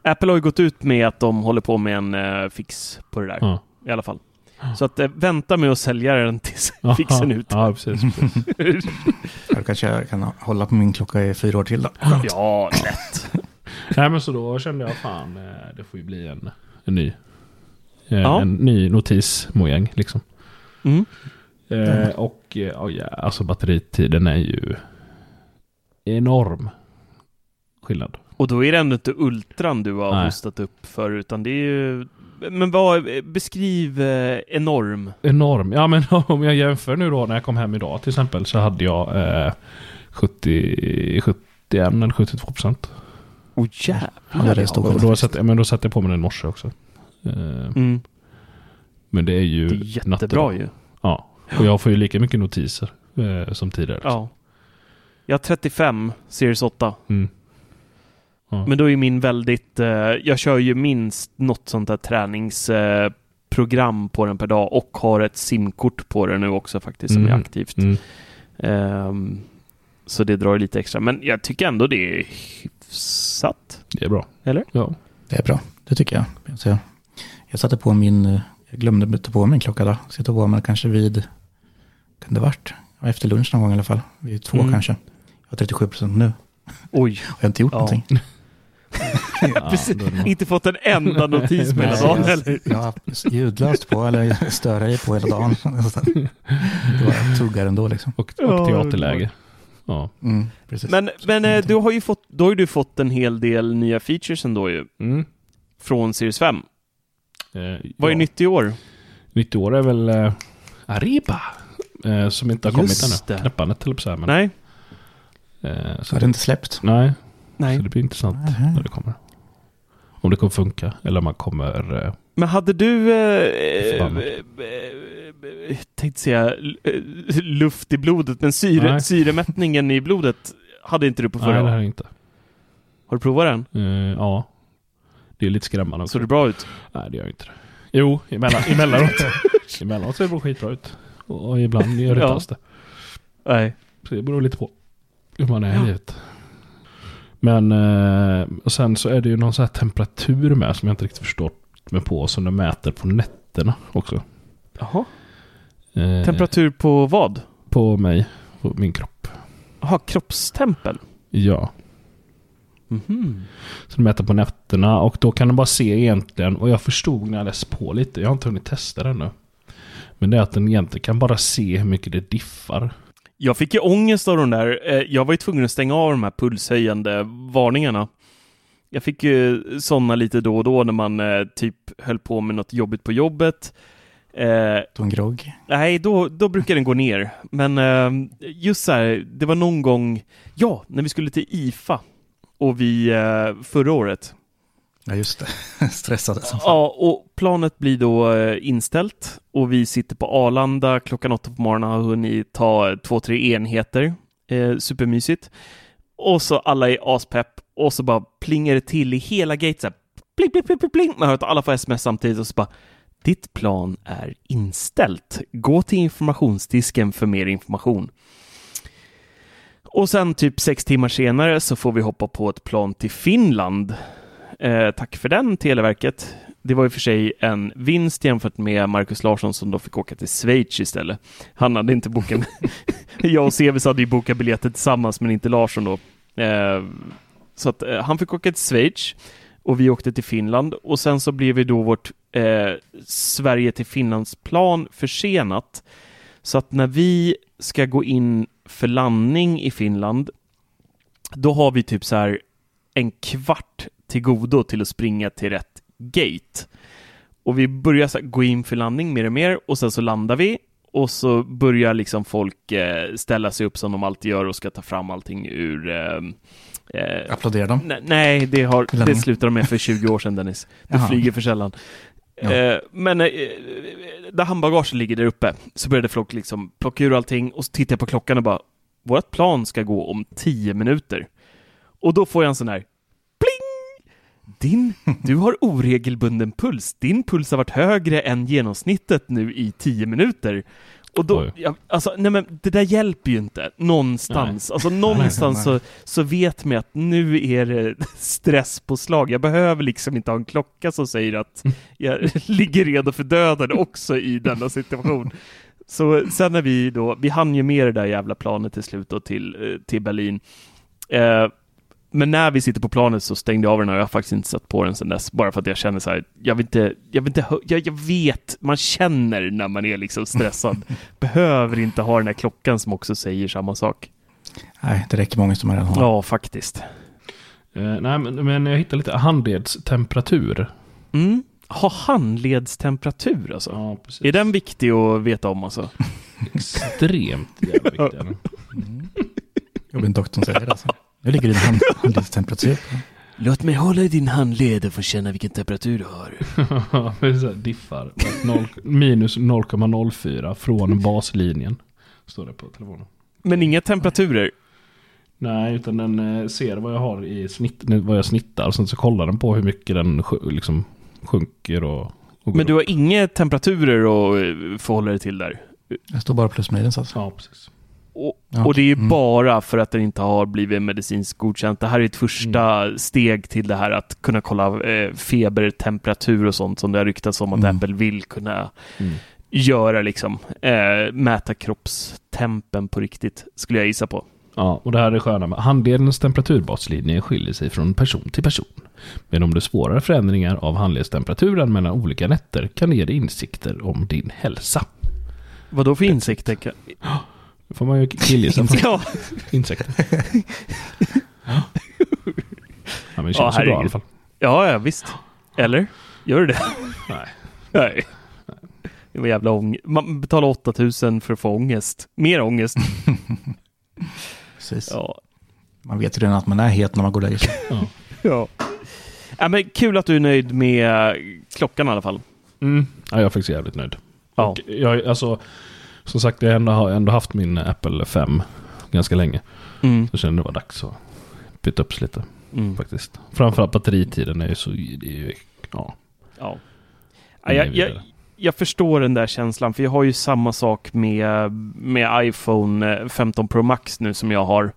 Apple har ju gått ut med att de håller på med en eh, fix på det där. Ja. I alla fall. Så att eh, vänta med att sälja den tills fixen är ut. Ja, precis. precis. Jag kanske kan hålla på min klocka i fyra år till då. Ja, lätt. Nej, men så då kände jag fan, eh, det får ju bli en, en ny. Eh, Ja. En ny notismojäng liksom. Mm. Eh, och eh, ja, ja, alltså batteritiden är ju enorm skillnad. Och då är det ändå inte Ultran du har Nej. hostat upp för, utan det är ju... Men vad, beskriv eh, enorm. Enorm. Ja, men om jag jämför nu då när jag kom hem idag till exempel så hade jag eh, 70, 71 eller 72 procent. Åh oh, jävlar. Ja, det Och då satte, men då satte jag på mig den i morse också. Eh, Mm. Men det är ju Det är jättebra dag. ju. Ja, och jag får ju lika mycket notiser eh, som tidigare. Ja. Jag har 35 Series 8. Mm. Men då är min väldigt... Eh, jag kör ju minst något sånt där träningsprogram eh, på den per dag och har ett simkort på den nu också faktiskt som är Mm. aktivt. Mm. Ehm, så det drar ju lite extra. Men jag tycker ändå det är hyfsat. Det är bra. Eller? Ja. Det är bra, det tycker jag. Så jag, jag satte på min, eh, jag glömde ta på min klocka då. Så jag tog på mig kanske vid, kan det varit? Efter lunch någon gång i alla fall. Vid två Mm. kanske. Jag har 37 procent nu. Oj, Jag har inte gjort Ja. någonting. Ja, precis. är inte fått en enda notis på hela dagen jag, eller? jag har ljudlöst på eller störa i på hela dagen. Det var tuggar ändå liksom. Och, och teaterläge. Ja. Mm. Men, men eh, du har ju fått, då har ju du fått en hel del nya features ändå ju. Mm. Från Series 5. Eh, Vad är ja. nytt i år? Nytt i år är väl eh, Arriba. Eh, som inte har Just kommit ännu. Knäppandet eller så här. Men, Nej? eh, Så så har det inte släppt? Nej, Nej. så det blir intressant Nähä. när det kommer. Om det kommer funka eller om man kommer... Eh, Men hade du, eh, eh, eh, tänkte säga luft i blodet, men syre, Nej. syremättningen i blodet hade inte du på nej, förra? det här är inte. Har du provat den? Eh, ja. Det är lite skrämmande. Såg det bra ut? Nej, det gör inte det. Jo, emellan, emellanåt. emellanåt ser det bra skitbra ut. Och, och ibland gör det Ja. inte alls det. Nej. Så det beror lite på hur man är i livet. Men eh, och sen så är det ju någon sån här temperatur med som jag inte riktigt förstår mig på. Som de mäter på nätterna också. Jaha. Eh, Temperatur på vad? På mig, på min kropp. Jaha, kroppstempel? Ja. Mhm. Så de mäter på nätterna och då kan de bara se egentligen. Och jag förstod när jag läste på lite. Jag har inte hunnit testa det ännu. Men det är att den egentligen kan bara se hur mycket det diffar. Jag fick ju ångest av de där. Eh, Jag var ju tvungen att stänga av de här pulshöjande varningarna. Jag fick ju sådana lite då och då när man eh, typ höll på med något jobbigt på jobbet. Eh, en grogg. nej, då, då brukar den gå ner. Men eh, just så här, det var någon gång, ja, när vi skulle till IFA och vi eh, förra året. Ja, just det. Stressade som fan. Ja, och planet blir då eh, inställt och vi sitter på Arlanda klockan åtta på morgonen har hunnit ta eh, två, tre enheter. Eh, supermysigt. Och så alla är aspepp och så bara plingar det till i hela gate så här, Pling, pling, pling, pling, pling. Man hör att alla får sms samtidigt och så bara ditt plan är inställt. Gå till informationsdisken för mer information. Och sen typ sex timmar senare så får vi hoppa på ett plan till Finland. Eh, tack för den, Televerket. Det var i och för sig en vinst jämfört med Marcus Larsson som då fick åka till Schweiz istället. Han hade inte bokat... Jag och Sevis hade ju bokat biljetter tillsammans, men inte Larsson då. Eh, så att eh, han fick åka till Schweiz och vi åkte till Finland och sen så blev vi då vårt eh, Sverige till Finlands-plan försenat. Så att när vi ska gå in för landning i Finland, då har vi typ så här en kvart till godo till att springa till rätt gate. Och vi börjar så gå in för landning mer och mer och sen så landar vi och så börjar liksom folk eh, ställa sig upp som de alltid gör och ska ta fram allting ur eh, eh, Applåderar de? Nej, Nej, det, har, det slutade de med för 20 år sedan Dennis. Du Jaha. flyger för sällan. Ja. Eh, men eh, där handbagaget ligger där uppe så började folk liksom plocka ur allting och så tittade jag på klockan och bara vårt plan ska gå om 10 minuter. Och då får jag en sån här! Din, du har oregelbunden puls. Din puls har varit högre än genomsnittet nu i 10 minuter. Och då, ja, alltså, nej men det där hjälper ju inte någonstans. Nej. Alltså någonstans så, så vet man att nu är det stresspåslag. Jag behöver liksom inte ha en klocka som säger att jag ligger redo för döden också i denna situation. Så sen när vi då, vi hann ju med det där jävla planet till slut då till, eh, till Berlin. Eh, men när vi sitter på planet så stängde jag av den och jag har faktiskt inte satt på den sedan dess. Bara för att jag känner så här, jag vill inte, jag vill inte, jag, jag vet, man känner när man är liksom stressad. Behöver inte ha den här klockan som också säger samma sak. Nej, det räcker många som redan har. Ja, faktiskt. Eh, nej, men, men jag hittade lite handledstemperatur. Mm. Ha handledstemperatur alltså. Ja, precis. Är den viktig att veta om alltså? Extremt jävla viktig. Mm. Jag vill doktorn säger det alltså. Nu ligger din hand, handledstemperatur. Låt mig hålla i din handled och få känna vilken temperatur du har. Ja, det är så här diffar. Noll- Minus 0,04 från baslinjen. Står det på telefonen. Men inga temperaturer. Nej, utan den eh, ser vad jag har i snitt, vad jag snittar. Sen så kollar den på hur mycket den liksom sjunker och, och Men du upp. har inga temperaturer att eh, förhålla dig till där. Det står bara plus minus alltså. Ja, precis. Och, och det är ju mm. bara för att den inte har blivit medicinskt godkänt. Det här är ett första Mm. steg till det här att kunna kolla eh, feber, temperatur och sånt som det har ryktats om att Mm. Apple vill kunna Mm. göra liksom. Eh, mäta kroppstempen på riktigt, skulle jag gissa på. Ja, och det här är sköna med handledens temperaturbaslinje skiljer sig från person till person. Men om det är svårare förändringar av handledstemperaturen mellan olika nätter kan det ge dig insikter om din hälsa. Vad då för insikter? Får man ju killgissa. Ja, Insekter. Ja, men det känns Ja, så bra i alla fall. ja, ja visst. Eller? Gör du det? Nej. Nej. Det var jävla ångest. Man betalar 8000 för att få ångest. Mer ångest. Precis. Ja. Man vet ju redan att man är het när man går och lägger sig. Ja. ja. ja men kul att du är nöjd med klockan i alla fall. Mm. ja, jag är faktiskt jävligt nöjd. Ja. Och jag, alltså, som sagt, jag ändå har ändå haft min Apple 5 ganska länge. Mm. Så kände det var dags att byta upp sig lite Mm. faktiskt. Framförallt batteritiden är ju så... Det är ju, ja, Ja. Ja, jag, jag, jag förstår den där känslan, för jag har ju samma sak med, med iPhone 15 Pro Max nu som jag har.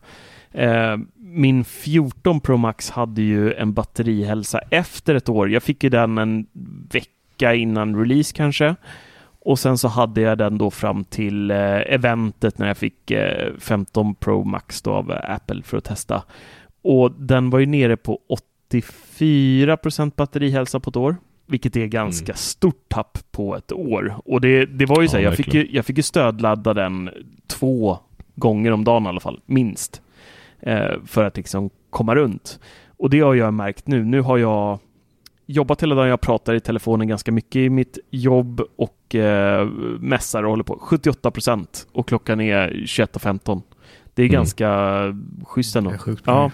Eh, min 14 Pro Max hade ju en batterihälsa efter ett år. Jag fick ju den en vecka innan release kanske. Och sen så hade jag den då fram till eh, eventet när jag fick eh, 15 Pro Max då av eh, Apple för att testa. Och den var ju nere på 84% batterihälsa på ett år. Vilket är ganska Mm. stort tapp på ett år. Och det, det var ju så här, Ja, jag, fick ju, jag fick ju stödladda den två gånger om dagen i alla fall, minst. Eh, för att liksom komma runt. Och det har jag märkt nu. Nu har jag jobbat hela dagen, jag pratar i telefonen ganska mycket i mitt jobb och eh, mässar och håller på. 78 procent och klockan är 21.15. Det är Mm. ganska schysst ändå. Ja,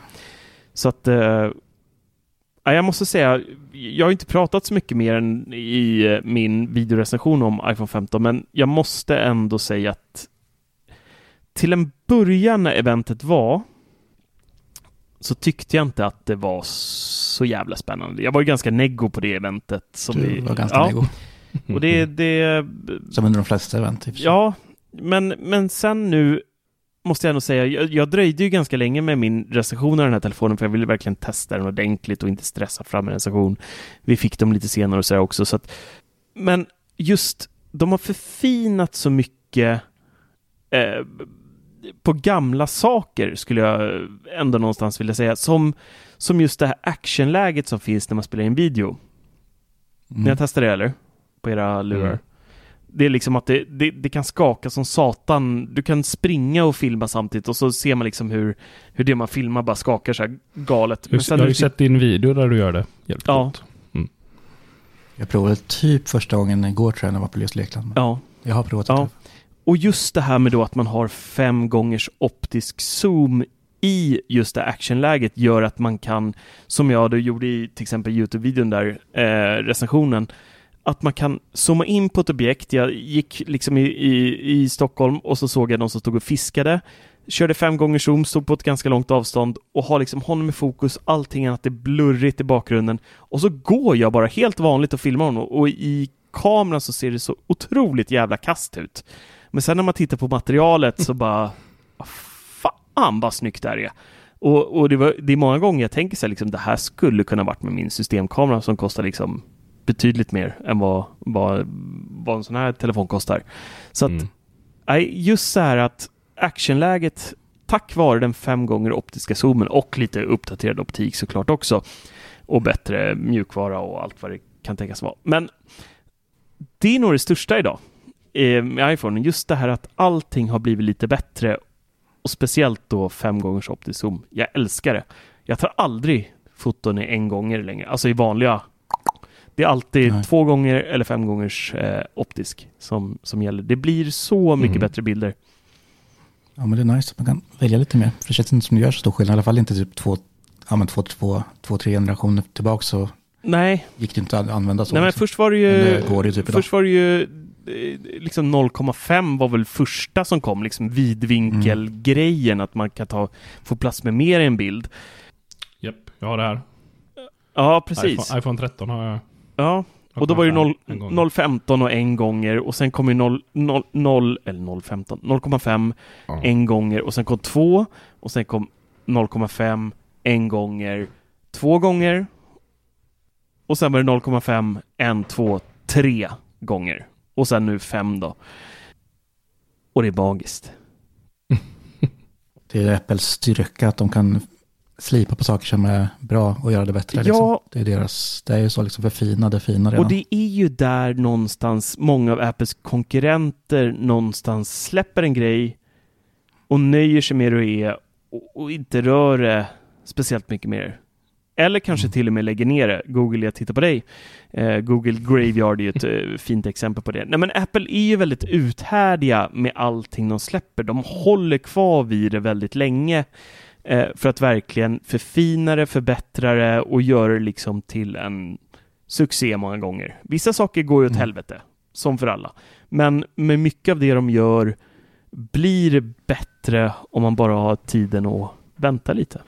så att... Eh, ja, jag måste säga, jag har inte pratat så mycket mer än i eh, min videorecension om iPhone 15, men jag måste ändå säga att till en början när eventet var så tyckte jag inte att det var så jävla spännande. Jag var ju ganska neggo på det eventet. Som Du vi, var ganska ja, nego. Och det, det, Som under de flesta event. i. Ja, men, men sen nu måste jag nog säga, jag, jag dröjde ju ganska länge med min recension av den här telefonen för jag ville verkligen testa den ordentligt och inte stressa fram en recension. Vi fick dem lite senare och sådär också. Så att, men just, de har förfinat så mycket eh, på gamla saker skulle jag ändå någonstans vilja säga. Som, som just det här actionläget som finns när man spelar in video. Ni har Mm. testat det eller? På era lurar? Mm. Det är liksom att det, det, det kan skaka som satan. Du kan springa och filma samtidigt och så ser man liksom hur, hur det man filmar bara skakar så här galet. Jag, jag har ju sett din video där du gör det. Jävligt Ja. gott. Jag provade typ första gången igår tror jag när jag var på just Lekland. Men Ja, Jag har provat det. Ja och just det här med då att man har fem gångers optisk zoom i just det actionläget gör att man kan, som jag då gjorde i till exempel Youtube-videon där, eh, recensionen, att man kan zooma in på ett objekt. Jag gick liksom i, i, i Stockholm och så såg jag någon som stod och fiskade. Körde fem gånger zoom, stod på ett ganska långt avstånd och har liksom honom i fokus, allting annat är blurrigt i bakgrunden. Och så går jag bara helt vanligt och filmar honom och i kameran så ser det så otroligt jävla kast ut. Men sen när man tittar på materialet så bara, fan vad snyggt det här är. Och, och det, var, det är många gånger jag tänker så här, liksom, det här skulle kunna varit med min systemkamera som kostar liksom betydligt mer än vad, vad, vad en sån här telefon kostar. Så att, mm. just så här att actionläget tack vare den fem gånger optiska zoomen och lite uppdaterad optik såklart också och bättre mjukvara och allt vad det kan tänkas vara. Men det är nog det största idag eh, med iPhone. Just det här att allting har blivit lite bättre och speciellt då fem gångers optisk zoom. Jag älskar det. Jag tar aldrig foton i en gånger längre, alltså i vanliga. Det är alltid Nej. två gånger eller fem gångers eh, optisk som, som gäller. Det blir så mycket mm. bättre bilder. Ja, men det är nice att man kan välja lite mer. För det känns inte som det gör så stor skillnad. I alla fall inte typ två, ja, men två, två, två tre generationer tillbaka så Nej. gick det inte att använda så. Nej, men liksom. först var det ju, det det typ först var det ju liksom 0,5 var väl första som kom, liksom vidvinkelgrejen, mm. att man kan ta, få plats med mer i en bild. Japp, jag har det här. Ja, precis. iPhone, iPhone 13 har jag. Ja, och då var det 0,15 och en gånger och sen kom ju 0, 0, 0 eller 0,15, 0,5 ja. en gånger och sen kom 2 och sen kom 0,5 en gånger, två gånger och sen var det 0,5, en, två, tre gånger och sen nu fem då. Och det är magiskt. det är Apples styrka att de kan slipa på saker som är bra och göra det bättre. Liksom. Ja. Det är deras, det är ju så liksom förfina det fina redan. Och det är ju där någonstans många av Apples konkurrenter någonstans släpper en grej och nöjer sig med det är och, och inte rör det speciellt mycket mer. Eller kanske till och med lägger ner det. Google, jag tittar på dig. Eh, Google Graveyard är ju ett eh, fint exempel på det. Nej, men Apple är ju väldigt uthärdiga med allting de släpper. De håller kvar vid det väldigt länge eh, för att verkligen förfina det, förbättra det och göra det liksom till en succé många gånger. Vissa saker går ju åt mm. helvete, som för alla. Men med mycket av det de gör blir bättre om man bara har tiden att vänta lite.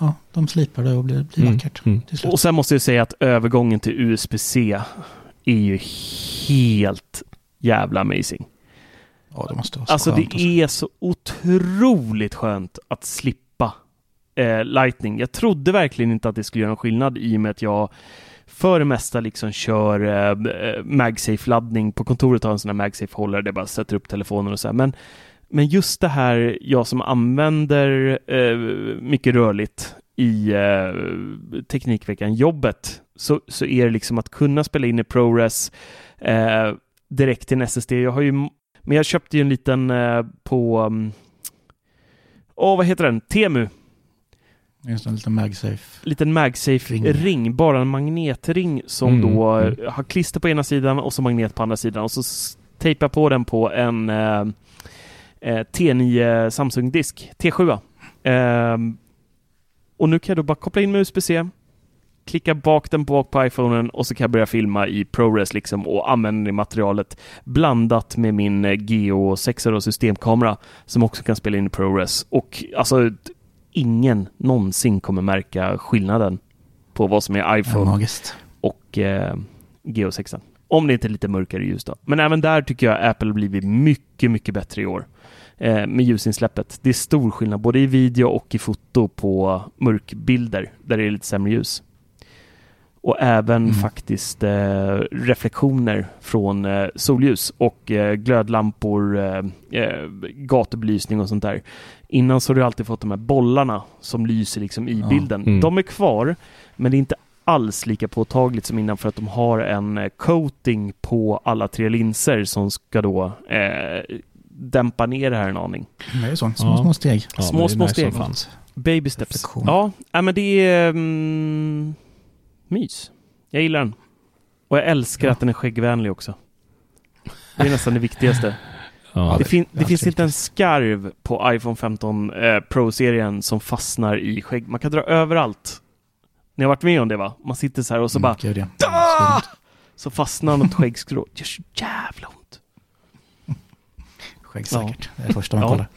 Ja, de slipar det och blir, blir mm. vackert. Mm. Och sen måste jag säga att övergången till USB-C är ju helt jävla amazing. Ja, det måste vara så Alltså det är så otroligt skönt att slippa eh, Lightning. Jag trodde verkligen inte att det skulle göra någon skillnad i och med att jag för det mesta liksom kör eh, MagSafe-laddning. På kontoret har jag en sån här MagSafe-hållare där jag bara sätter upp telefonen och så här. Men, men just det här, jag som använder eh, mycket rörligt i eh, Teknikveckan-jobbet så, så är det liksom att kunna spela in i ProRes eh, direkt till en SSD. Jag har ju, men jag köpte ju en liten eh, på, mm, åh oh, vad heter den, Temu Just en liten MagSafe. Liten MagSafe-ring, bara en magnetring som mm, då mm. har klister på ena sidan och så magnet på andra sidan och så tejpar på den på en eh, eh T9 Samsung-disk, T7. Eh, och nu kan jag då bara koppla in med USB-C, klicka bak den bak på iPhonen och så kan jag börja filma i ProRes liksom och använda det materialet blandat med min eh, Geo 6 systemkamera som också kan spela in i ProRes. Och alltså ingen någonsin kommer märka skillnaden på vad som är iPhone ja, och eh, G6. Om det inte är lite mörkare ljus då. Men även där tycker jag Apple blivit mycket, mycket bättre i år eh, med ljusinsläppet. Det är stor skillnad både i video och i foto på mörkbilder där det är lite sämre ljus och även mm. faktiskt eh, reflektioner från eh, solljus och eh, glödlampor, eh, eh, gatubelysning och sånt där. Innan så har du alltid fått de här bollarna som lyser liksom i ja. bilden. Mm. De är kvar, men det är inte alls lika påtagligt som innan för att de har en eh, coating på alla tre linser som ska då dämpa ner det här en aning. Det är så, små, ja. små steg. Ja, små, små steg. Baby steps. Reflektion. Ja, men det är... Mm, mys. Jag gillar den. Och jag älskar ja. att den är skäggvänlig också. Det är nästan det viktigaste. Ja, det, fin det, det finns inte en skarv på iPhone 15 eh, Pro-serien som fastnar i skägg. Man kan dra överallt. Ni har varit med om det va? Man sitter så här och så mm, bara... Det. Så fastnar något skäggskrå. Det gör så jävla ont. skäggsäkert. Det är det första man Ja. kollar.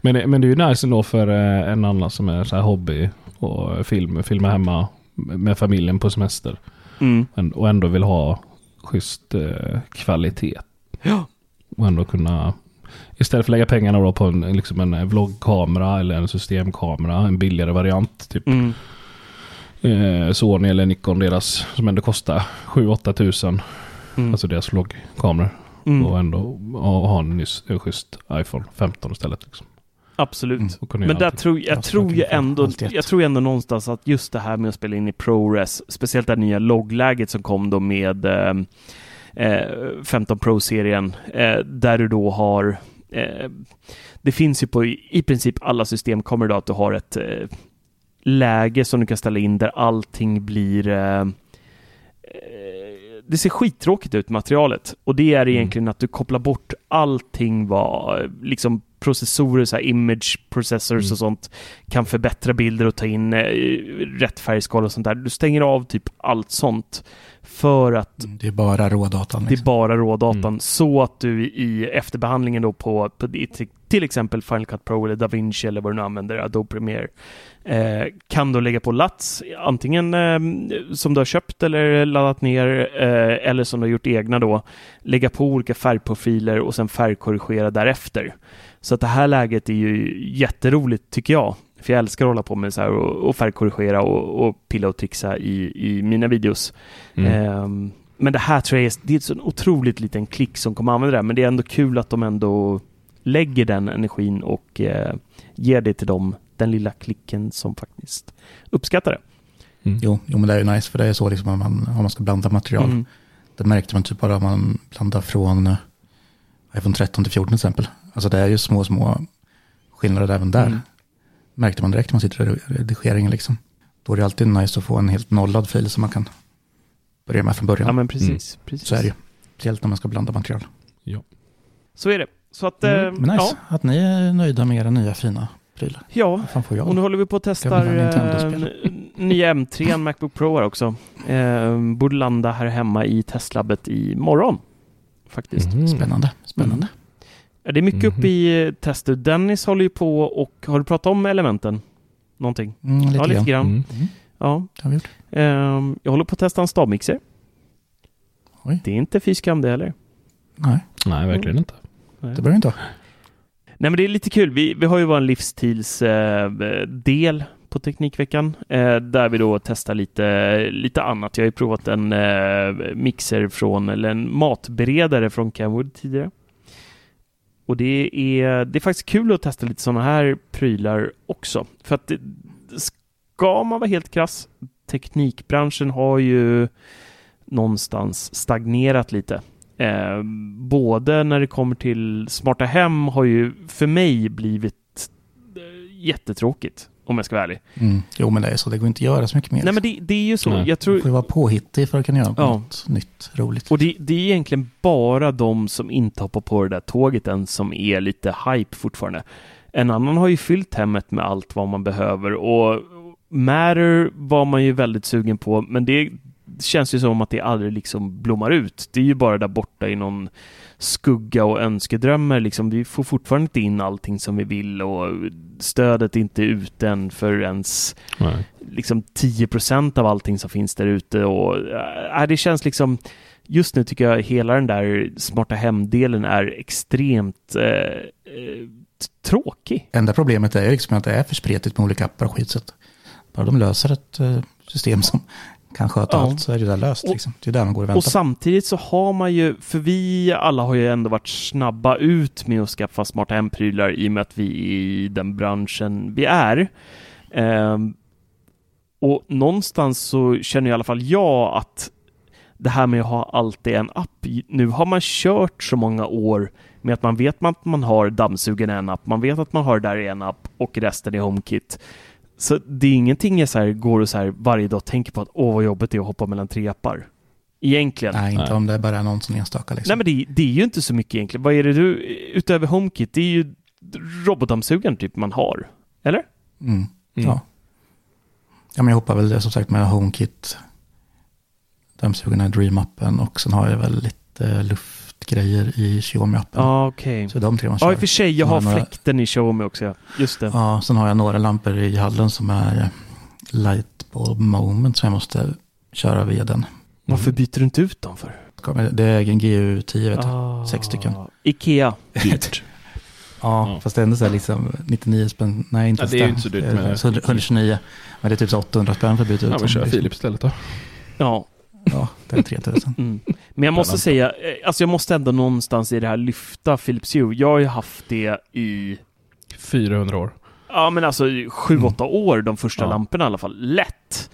Men, men det är ju nice ändå för eh, en annan som är så här hobby och film, filma hemma med familjen på semester. Mm. Och ändå vill ha schysst eh, kvalitet. Ja. Och ändå kunna Istället för att lägga pengarna då på en, liksom en vloggkamera eller en systemkamera, en billigare variant. Typ Mm. Eh, Sony eller Nikon deras som ändå kostar 7-8 tusen. Mm. Alltså deras vloggkameror. Mm. Och ändå ha, ha en, nyss, en schysst iPhone 15 istället. Liksom. Absolut. Mm. Men där tror, jag Ja, tror ju ändå, jag tror ändå någonstans att just det här med att spela in i ProRes, speciellt det nya loggläget som kom då med eh, eh, 15 Pro-serien, eh, där du då har eh, det finns ju på i, i princip alla systemkameror idag att du har ett eh, läge som du kan ställa in där allting blir eh, eh, det ser skittråkigt ut materialet och det är egentligen att du kopplar bort allting vad liksom processorer, så image processors Mm. och sånt kan förbättra bilder och ta in eh, rätt färgskala och sånt där. Du stänger av typ allt sånt för att Mm, Det är bara rådatan. det är Liksom. bara rådatan Mm. så att du i efterbehandlingen då på, på till exempel Final Cut Pro eller DaVinci eller vad du nu använder, Adobe Premiere, eh, kan då lägga på LUTs, antingen eh, som du har köpt eller laddat ner eh, eller som du har gjort egna då, lägga på olika färgprofiler och sen färgkorrigera därefter. Så att det här läget är ju jätteroligt tycker jag. För jag älskar att hålla på med så här och, och färgkorrigera och, och pilla och trixa i, i mina videos. Mm. Ehm, men det här tror jag är, det är en otroligt liten klick som kommer använda det här, men det är ändå kul att de ändå lägger den energin och eh, ger det till dem, den lilla klicken som faktiskt uppskattar det. Mm. Jo, jo, men det är ju nice för det är så liksom om man, om man ska blanda material. Mm. Det märkte man typ bara om man blandar från eh, iPhone 13 till 14 till exempel. Alltså det är ju små, små skillnader även där. Mm. Märkte man direkt när man sitter i redigeringen liksom. Då är det alltid nice att få en helt nollad fil som man kan börja med från början. Ja, men precis. precis. Så är det ju. Speciellt när man ska blanda material. Så är det. Så att, eh, Mm, men nice att ni är nöjda med era nya fina prylar. ja, ja. Vad fan får jag? Och nu håller vi på att testa eh, nya M3 Macbook Pro här också. Eh, borde landa här hemma i testlabbet i morgon. Faktiskt. Mhm. Spännande, spännande. Ja, Det är mycket Mhm. uppe i eh, tester. Dennis håller ju på och har du pratat om elementen? Någonting? Mm, lite ja, lite grann. Mm. Mm, Ja. har vi gjort. Ehm, jag håller på att testa en stavmixer. Oj. Det är inte fy skam det heller. Nej, Nej, verkligen inte. det behöver det inte vara. Nej, men det är lite kul. Vi, vi har ju vår livsstilsdel eh, på Teknikveckan eh, där vi då testar lite, lite annat. Jag har ju provat en eh, mixer från, eller en matberedare från Kenwood tidigare. Och det är, det är faktiskt kul att testa lite sådana här prylar också. För att det, ska man vara helt krass, teknikbranschen har ju någonstans stagnerat lite. Eh, både när det kommer till smarta hem har ju för mig blivit eh, jättetråkigt, om jag ska vara ärlig. Mm. Jo, men det är så. Det går inte att göra så mycket mer. Nej, men det, det är ju så. Nej. Jag Man tror, får ju vara påhittig för att kunna göra Ja. något nytt, roligt. och det, det är egentligen bara de som inte hoppar på det där tåget än som är lite hype fortfarande. En annan har ju fyllt hemmet med allt vad man behöver och Matter var man ju väldigt sugen på, men det känns ju som att det aldrig liksom blommar ut. Det är ju bara där borta i någon skugga och önskedrömmar liksom. Vi får fortfarande inte in allting som vi vill och stödet är inte ute än för ens Nej. liksom 10 av allting som finns där ute och äh, det känns liksom just nu tycker jag hela den där smarta hem-delen är extremt eh, tråkig. Enda problemet är ju liksom att det är för spretigt med olika appar och skit. Så att bara de löser ett eh, system som kan sköta Ja. allt så är det där löst. Och- Liksom. Det är där man går och väntar. Och samtidigt så har man ju, för vi alla har ju ändå varit snabba ut med att skaffa smarta hem-prylar i och med att vi är i den branschen vi är. Ehm, och någonstans så känner i alla fall jag att det här med att ha allt i en app, nu har man kört så många år med att man vet att man har dammsugen i en app, man vet att man har det där i en app och resten i HomeKit. Så det är ingenting jag så här går och så här varje dag tänker på att åh vad jobbigt det är att hoppa mellan tre appar. Egentligen. Nej, inte Nej. om det bara är någon som enstaka. Liksom. Nej men det, det är ju inte så mycket egentligen. Vad är det du, utöver HomeKit, det är ju robotdammsugaren typ man har. Eller? Mm. Mm. Ja. ja, men jag hoppar väl som sagt med HomeKit, dammsugarna, Dream-appen och sen har jag väl lite fläktgrejer i Xiaomi-appen. Ja, okej. Så de tre man kör. Ja, i och för sig, jag Så har några- fläkten i Xiaomi också. ja. Just det. Ja, sen har jag några lampor i hallen som är eh, Lightbulb Moment som jag måste köra via den. Varför byter du inte ut dem för? Det är en GU10 vet du. Ah, Sex stycken. Ikea. Dyrt. Ja, Ja. fast det är ändå så här liksom 99 spänn. Nej, inte Ja, det är ju inte så dyrt Eh, med- så 129. Men det är typ så 800 spänn för att byta ut Ja, vi kör. Philips istället då. ja. Ja, det är 3000. Mm. Men jag måste säga, eh, alltså jag måste ändå någonstans i det här lyfta Philips Hue. Jag har ju haft det i, 400 år. ja men alltså sju, åtta år, de första Ja. lamporna i alla fall. Lätt!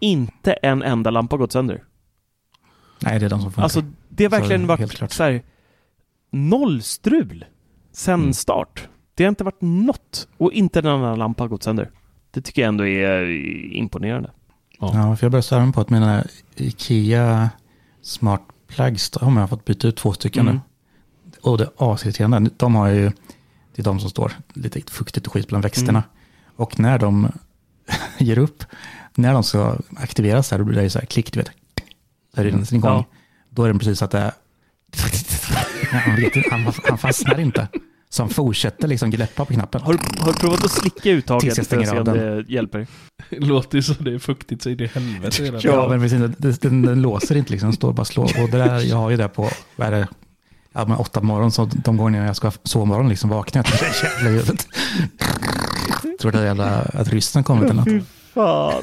Inte en enda lampa har gått sönder. Nej, det är de som funkar. Alltså det har Så verkligen helt varit så här, noll strul sen Mm. start. Det har inte varit något och inte en annan lampa har gått sönder. Det tycker jag ändå är eh, imponerande. Ja, för jag börjar störa på att mina Ikea Smart Plugs, de har jag fått byta ut två stycken Mm. nu. Och det är asirriterande. De har ju, det är de som står lite fuktigt och skit bland växterna. Mm. Och när de ger upp, när de ska aktiveras här, då blir det ju så här klick, du vet. Så är det en igång. Ja. Då är det precis att det är... Han, vet, han, han fastnar inte. Han fortsätter liksom gläppa på knappen. Har, du- har du provat att slicka uttaget Tills jag för att se stänger om av det hjälper? Det låter ju så det är fuktigt så in i helvete. Ja, men precis, den, den, den låser inte liksom, den står bara och slår. Och det där, jag har ju det på, vad är det, ja, men åtta på morgonen, så de gånger jag ska sova morgon liksom vaknar jag till det jävla ljudet. Tror det jävla, att ryssen kommit eller något. Fan.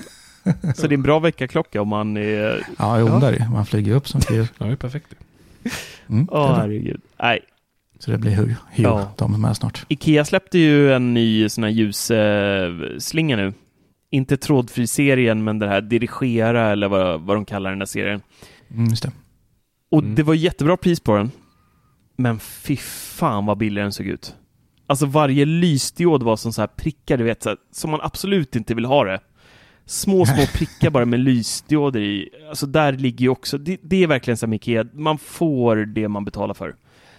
Så det är en bra väckarklocka om man är... Ja, jo, Ja. där. Man flyger upp som fyr. Ja, det är perfekt. Mm, Åh, det är bra. herregud. Nej. Så det blir Hue, Hue Ja. de är med snart. Ikea släppte ju en ny sån här ljusslinga nu. Inte trådfri-serien, men den här dirigera eller vad, vad de kallar den här serien. Mm, just det. Och Mm. det var jättebra pris på den. Men fy fan vad billig den såg ut. Alltså varje lysdiod var som så här prickar, du vet, så här, som man absolut inte vill ha det. Små, små prickar bara med lysdioder i. Alltså där ligger ju också, det, det är verkligen som Ikea, man får det man betalar för.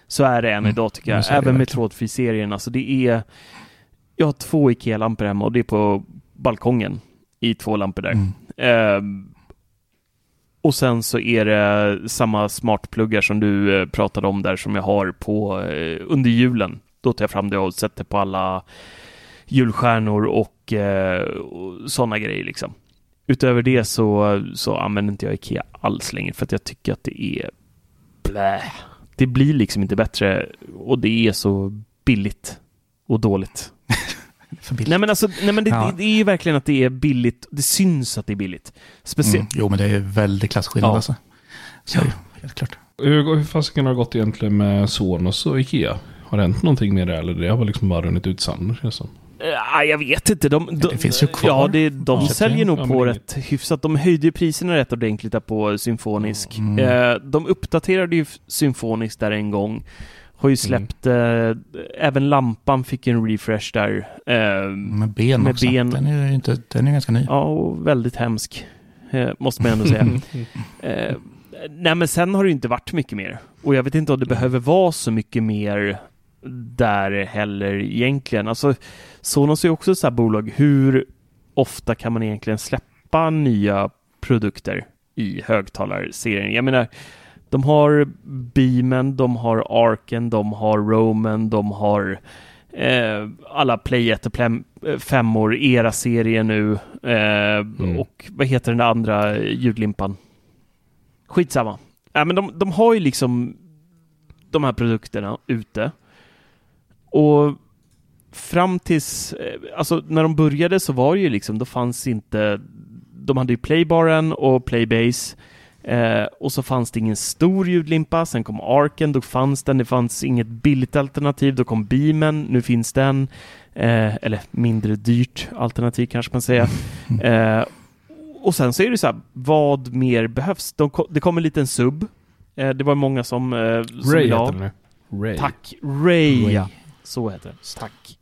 Så är det än Mm. idag tycker jag, det även med trådfri-serien. Alltså det är, jag har två Ikea-lampor hemma och det är på balkongen i två lampor där. Mm. Ehm, och sen så är det samma smartpluggar som du eh, pratade om där som jag har på eh, under julen. Då tar jag fram det och sätter på alla julstjärnor och, eh, och sådana grejer liksom. Utöver det så, så använder inte jag Ikea alls längre för att jag tycker att det är blä. Det blir liksom inte bättre och det är så billigt och dåligt. Nej men alltså, nej, men det, Ja. det, det är ju verkligen att det är billigt. Det syns att det är billigt. Speciellt. Mm. Jo, men det är väldigt klasskillnad Ja. alltså. Så ju, helt klart. Hur, hur fasiken har det gått egentligen med Sonos och Ikea? Har det hänt någonting med det eller det har väl liksom bara runnit ut sanden känns det som. Eh, jag vet inte. De, de, det finns ju kvar. Ja, det, de Ja. säljer nog Ja, på rätt hyfsat. De höjde ju priserna rätt ordentligt där på Symfonisk. Mm. Eh, de uppdaterade ju Symfonisk där en gång. Har ju släppt, eh, även lampan fick en refresh där. Eh, Med ben Med också. ben. Den är ju inte, den är ganska ny. Ja, och väldigt hemsk. Eh, måste man ändå säga. Eh, nej, men sen har det ju inte varit mycket mer. Och jag vet inte om det behöver vara så mycket mer där heller egentligen. Alltså, Sonos är också så här bolag. Hur ofta kan man egentligen släppa nya produkter i högtalarserien? Jag menar, de har Beamen, de har Arken, de har Roman, de har eh, alla Play 1 och Play 5 år era-serier nu. Eh, Och vad heter den andra ljudlimpan? Skitsamma. Ja, men de, de har ju liksom de här produkterna ute. Och fram tills, eh, alltså när de började så var det ju liksom, då fanns inte, de hade ju Playbaren och Playbase. Eh, och så fanns det ingen stor ljudlimpa, sen kom Arken, då fanns den, det fanns inget billigt alternativ, då kom Beamen, nu finns den. Eh, eller mindre dyrt alternativ kanske man säger. Eh, och sen så är det så här, vad mer behövs? De, det kommer en liten sub. Eh, det var många som, eh, som Ray heter den nu. Ray. Tack. Ray, Ray. Så heter det. Tack.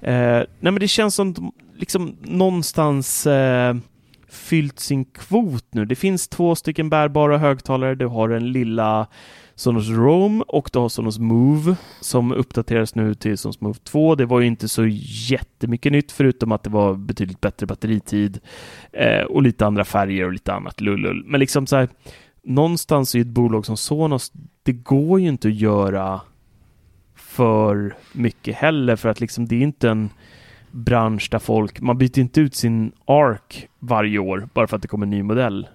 Eh, nej men det känns som de liksom någonstans eh, fyllt sin kvot nu. Det finns två stycken bärbara högtalare. Du har den lilla Sonos Roam och du har Sonos Move som uppdateras nu till Sonos Move 2. Det var ju inte så jättemycket nytt förutom att det var betydligt bättre batteritid eh, och lite andra färger och lite annat lullull. Men liksom så här, någonstans i ett bolag som Sonos, det går ju inte att göra för mycket heller för att liksom det är inte en bransch där folk, man byter inte ut sin ARC varje år bara för att det kommer en ny modell.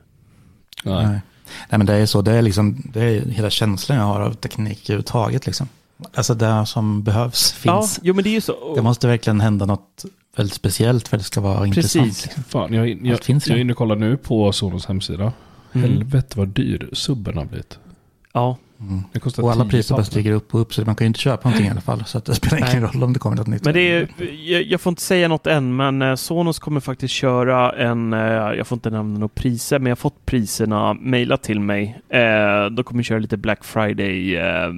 Nej. Nej. Nej men det är så, det är liksom, det är hela känslan jag har av teknik överhuvudtaget liksom. Alltså det som behövs finns. Ja, jo men det är ju så. Det måste verkligen hända något väldigt speciellt för att det ska vara Precis. intressant. Liksom. Fan, jag, jag, jag, finns jag är inne och kollar nu på Sonos hemsida. Mm. Helvete vad dyr subben har blivit. Ja, Mm. Det kostar Och alla 10 priser bara stiger upp och upp så man kan ju inte köpa någonting i alla fall. Så att det spelar ingen roll om det kommer något nytt. men det är, jag, jag får inte säga något än, men eh, Sonos kommer faktiskt köra en, eh, jag får inte nämna några priser, men jag har fått priserna mejlat till mig. Eh, de kommer köra lite Black Friday eh,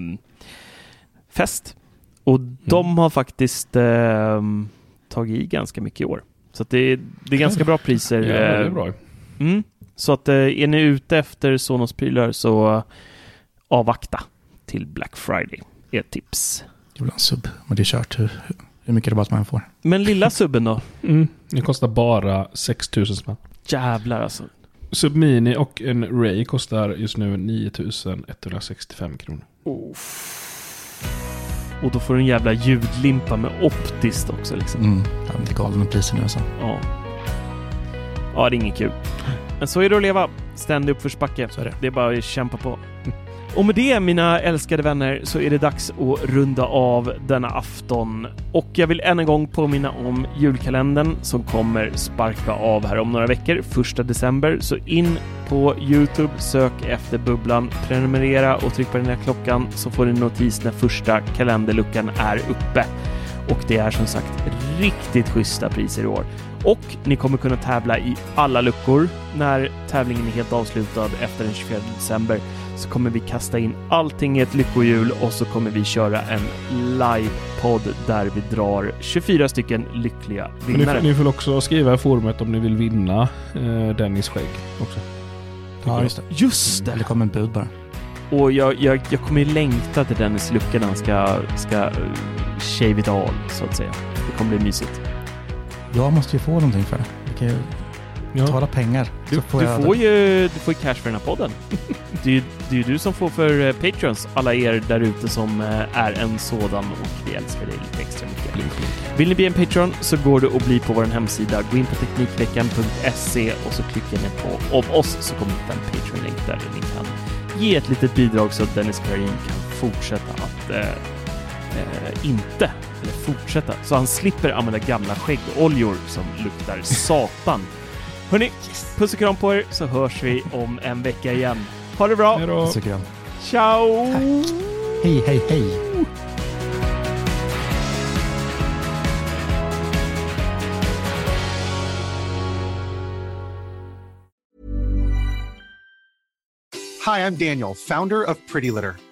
fest. Och de har faktiskt eh, tagit i ganska mycket i år. Så att det, är, det är ganska bra priser. Ja, det är bra. Mm. Så att är ni ute efter Sonos-prylar så avvakta till Black Friday. Är ett tips. Jag vill ha en sub, men det är kört hur, hur mycket rabatt man får. Men lilla subben då? Mm. Det kostar bara 6000 spänn. Jävlar alltså. Submini och en Ray kostar just nu 9165 kronor. Och då får du en jävla ljudlimpa med optiskt också liksom. Mm. Ja, men det är galna priser nu alltså. Ja. Ja, det är inget kul. Men så är det att leva. Ständig uppförsbacke. Så är det. Det är bara att kämpa på. Och med det, mina älskade vänner, så är det dags att runda av denna afton. Och jag vill än en gång påminna om julkalendern som kommer sparka av här om några veckor, första december. Så in på Youtube, sök efter Bubblan, prenumerera och tryck på den här klockan så får ni notis när första kalenderluckan är uppe. Och det är som sagt riktigt schyssta priser i år. Och ni kommer kunna tävla i alla luckor. När tävlingen är helt avslutad efter den 24 december så kommer vi kasta in allting i ett lyckohjul och så kommer vi köra en livepodd där vi drar 24 stycken lyckliga Men ni, vinnare. får- ni får också skriva i forumet om ni vill vinna eh, Dennis skägg också. Ja, just det. Just det! Eller kommer en bud bara. Och jag, jag, jag kommer ju längta till Dennis lucka när han ska, ska uh, shave it all, så att säga. Det kommer bli mysigt. Jag måste ju få någonting för det. Jag kan ju Ja. tala pengar. Du, så du, får ju, du får cash för den här podden. det, är ju, det är ju du som får för eh, Patreons, alla er där ute som eh, är en sådan och vi älskar dig lite extra mycket. Vill ni bli en Patreon så går det att bli på vår hemsida. Gå in på Teknikveckan.se och så klickar ni på om oss så kommer ni hitta en Patreon-länk där ni kan ge ett litet bidrag så att Dennis Klarin kan fortsätta att eh, eh, inte, eller fortsätta, så han slipper använda gamla skäggoljor som luktar satan. Hörni, puss och kram på er så hörs vi om en vecka igen. Ha det bra! Hej då. tycker jag. Ciao! Hej, hej, hej. Hi, I'm Daniel, founder of Pretty Litter.